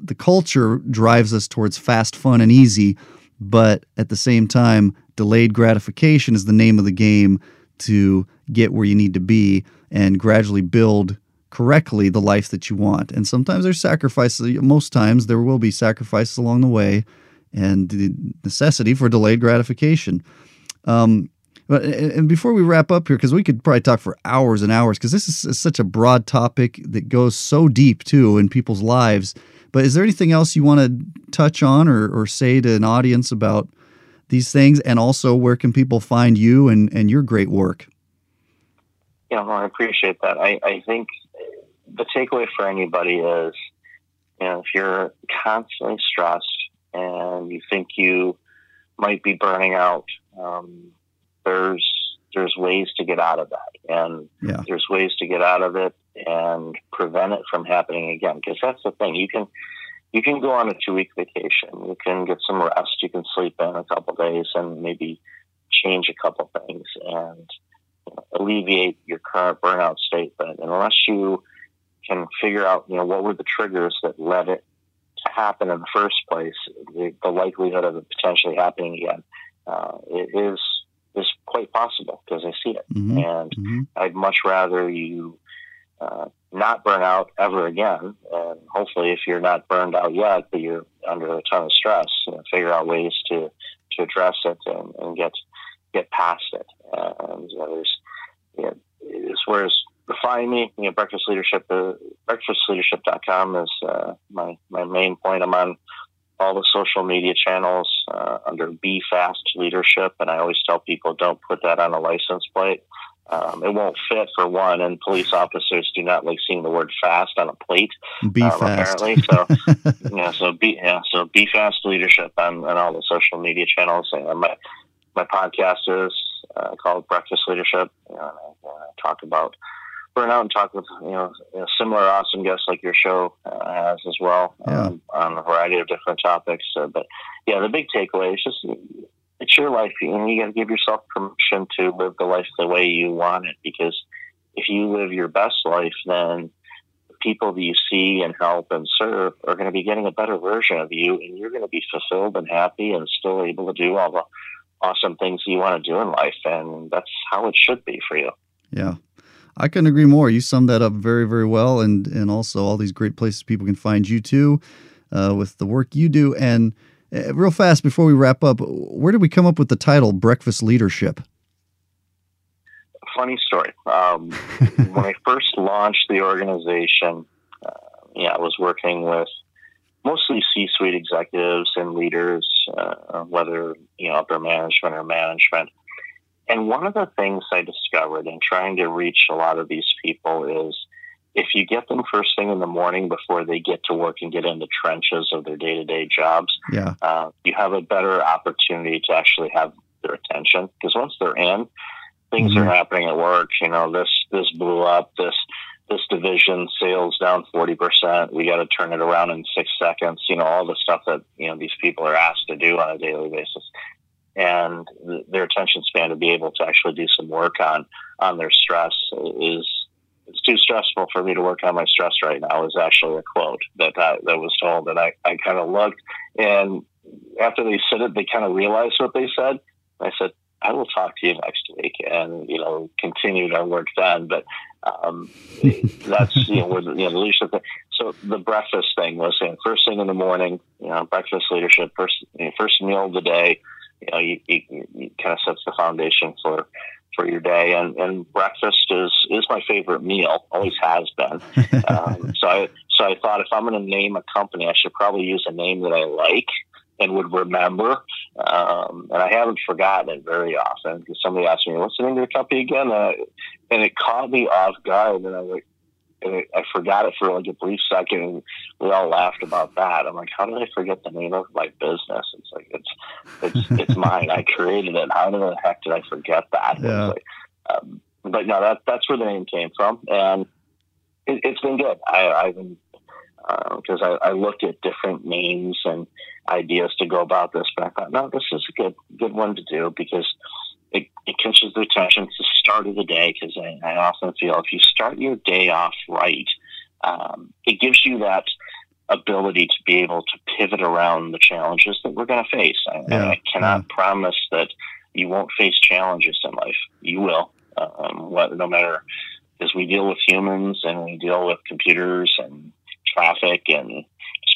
the culture drives us towards fast fun and easy but at the same time delayed gratification is the name of the game to get where you need to be and gradually build correctly the life that you want. And sometimes there's sacrifices, most times there will be sacrifices along the way and the necessity for delayed gratification. Um, but and before we wrap up here, because we could probably talk for hours and hours, because this is such a broad topic that goes so deep too in people's lives. But is there anything else you want to touch on or, or say to an audience about these things, and also where can people find you and, and your great work? Yeah, well, I appreciate that. I, I think the takeaway for anybody is, you know, if you're constantly stressed and you think you might be burning out, um, there's there's ways to get out of that, and yeah. there's ways to get out of it and prevent it from happening again. Because that's the thing, you can you can go on a two week vacation. You can get some rest. You can sleep in a couple days and maybe change a couple things and you know, alleviate your current burnout state. But unless you can figure out, you know, what were the triggers that led it to happen in the first place, the, the likelihood of it potentially happening again uh, is is quite possible because I see it, mm-hmm. and mm-hmm. I'd much rather you uh, not burn out ever again. And hopefully, if you're not burned out yet, but you're under a ton of stress, you know, figure out ways to to address it and, and get get past it. and you know, there's you know, find me, you know, breakfast leadership, uh, breakfastleadership.com is uh, my my main point. I'm on all the social media channels uh, under Be Fast Leadership, and I always tell people don't put that on a license plate. Um, it won't fit for one, and police officers do not like seeing the word "fast" on a plate. Be um, fast, apparently. So, yeah, so be yeah, so be fast leadership on, on all the social media channels. And my my podcast is uh, called Breakfast Leadership. You know, and I, I talk about burn out and talk with you know similar awesome guests like your show uh, has as well Yeah. um, on a variety of different topics. Uh, but yeah, the big takeaway is just it's your life, and you got to give yourself permission to live the life the way you want it. Because if you live your best life, then the people that you see and help and serve are going to be getting a better version of you, and you're going to be fulfilled and happy and still able to do all the awesome things you want to do in life. And that's how it should be for you. Yeah. I couldn't agree more. You summed that up very, very well, and and also all these great places people can find you too, uh, with the work you do. And uh, real fast before we wrap up, where did we come up with the title Breakfast Leadership? funny story. Um, when I first launched the organization, uh, yeah, I was working with mostly C-suite executives and leaders, uh, whether you know upper management or management. And one of the things I discovered in trying to reach a lot of these people is if you get them first thing in the morning before they get to work and get in the trenches of their day-to-day jobs, Yeah. uh, you have a better opportunity to actually have their attention because once they're in, things Mhm. are happening at work. You know, this this blew up. This this division sales down forty percent. We got to turn it around in six seconds. You know, all the stuff that you know these people are asked to do on a daily basis, and their attention span to be able to actually do some work on on their stress is. It's too stressful for me to work on my stress right now. Is actually a quote that I, that was told, and I, I kind of looked, and after they said it, they kind of realized what they said. I said, I will talk to you next week, and you know, continued our work then. But um, that's you know, with, you know, the leadership. Thing. So the breakfast thing was you know, first thing in the morning. You know, breakfast leadership, first you know, first meal of the day. You know, you, you, you kind of sets the foundation for for your day, and and breakfast is is my favorite meal. Always has been. Um, so I so I thought if I'm going to name a company, I should probably use a name that I like and would remember. Um, and I haven't forgotten it very often because somebody asked me, "What's the name of the company again?" Uh, and it caught me off guard, and I was like, and I, forgot it for like a brief second. And we all laughed about that. I'm like, "How did I forget the name of my business?" It's like it's it's it's mine. I created it. How the heck did I forget that? Yeah. Like, um, but no, that that's where the name came from, and it, it's been good. I, I've been because I, I looked at different names and ideas to go about this, but I thought, no, this is a good good one to do because it, it catches the attention It's the start of the day. Because I, I often feel if you start your day off right, um, it gives you that ability to be able to pivot around the challenges that we're going to face. I, and Yeah, I cannot promise that you won't face challenges in life. You will, um, what, no matter because we deal with humans and we deal with computers and traffic and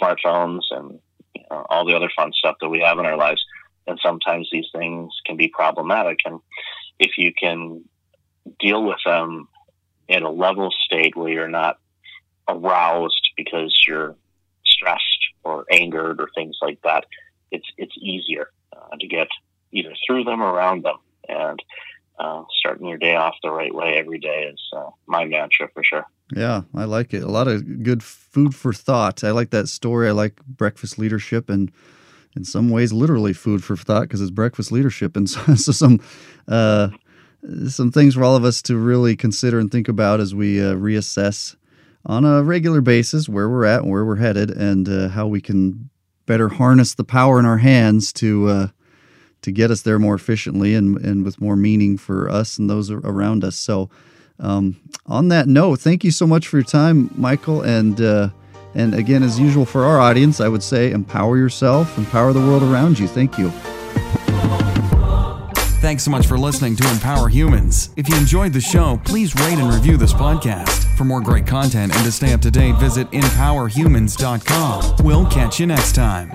smartphones and you know, all the other fun stuff that we have in our lives. And sometimes these things can be problematic. And if you can deal with them at a level state where you're not aroused because you're stressed or angered or things like that, it's it's easier uh, to get either through them or around them. And uh, starting your day off the right way every day is uh, my mantra for sure. Yeah, I like it. A lot of good food for thought. I like that story. I like breakfast leadership and in some ways literally food for thought because it's breakfast leadership and so, so some uh, some things for all of us to really consider and think about as we uh, reassess on a regular basis where we're at and where we're headed and uh, how we can better harness the power in our hands to uh, to get us there more efficiently and, and with more meaning for us and those around us. So um, on that note, thank you so much for your time, Michael. And uh, and again, as usual for our audience, I would say empower yourself, empower the world around you. Thank you. Thanks so much for listening to Empower Humans. If you enjoyed the show, please rate and review this podcast. For more great content and to stay up to date, visit empowerhumans.com. We'll catch you next time.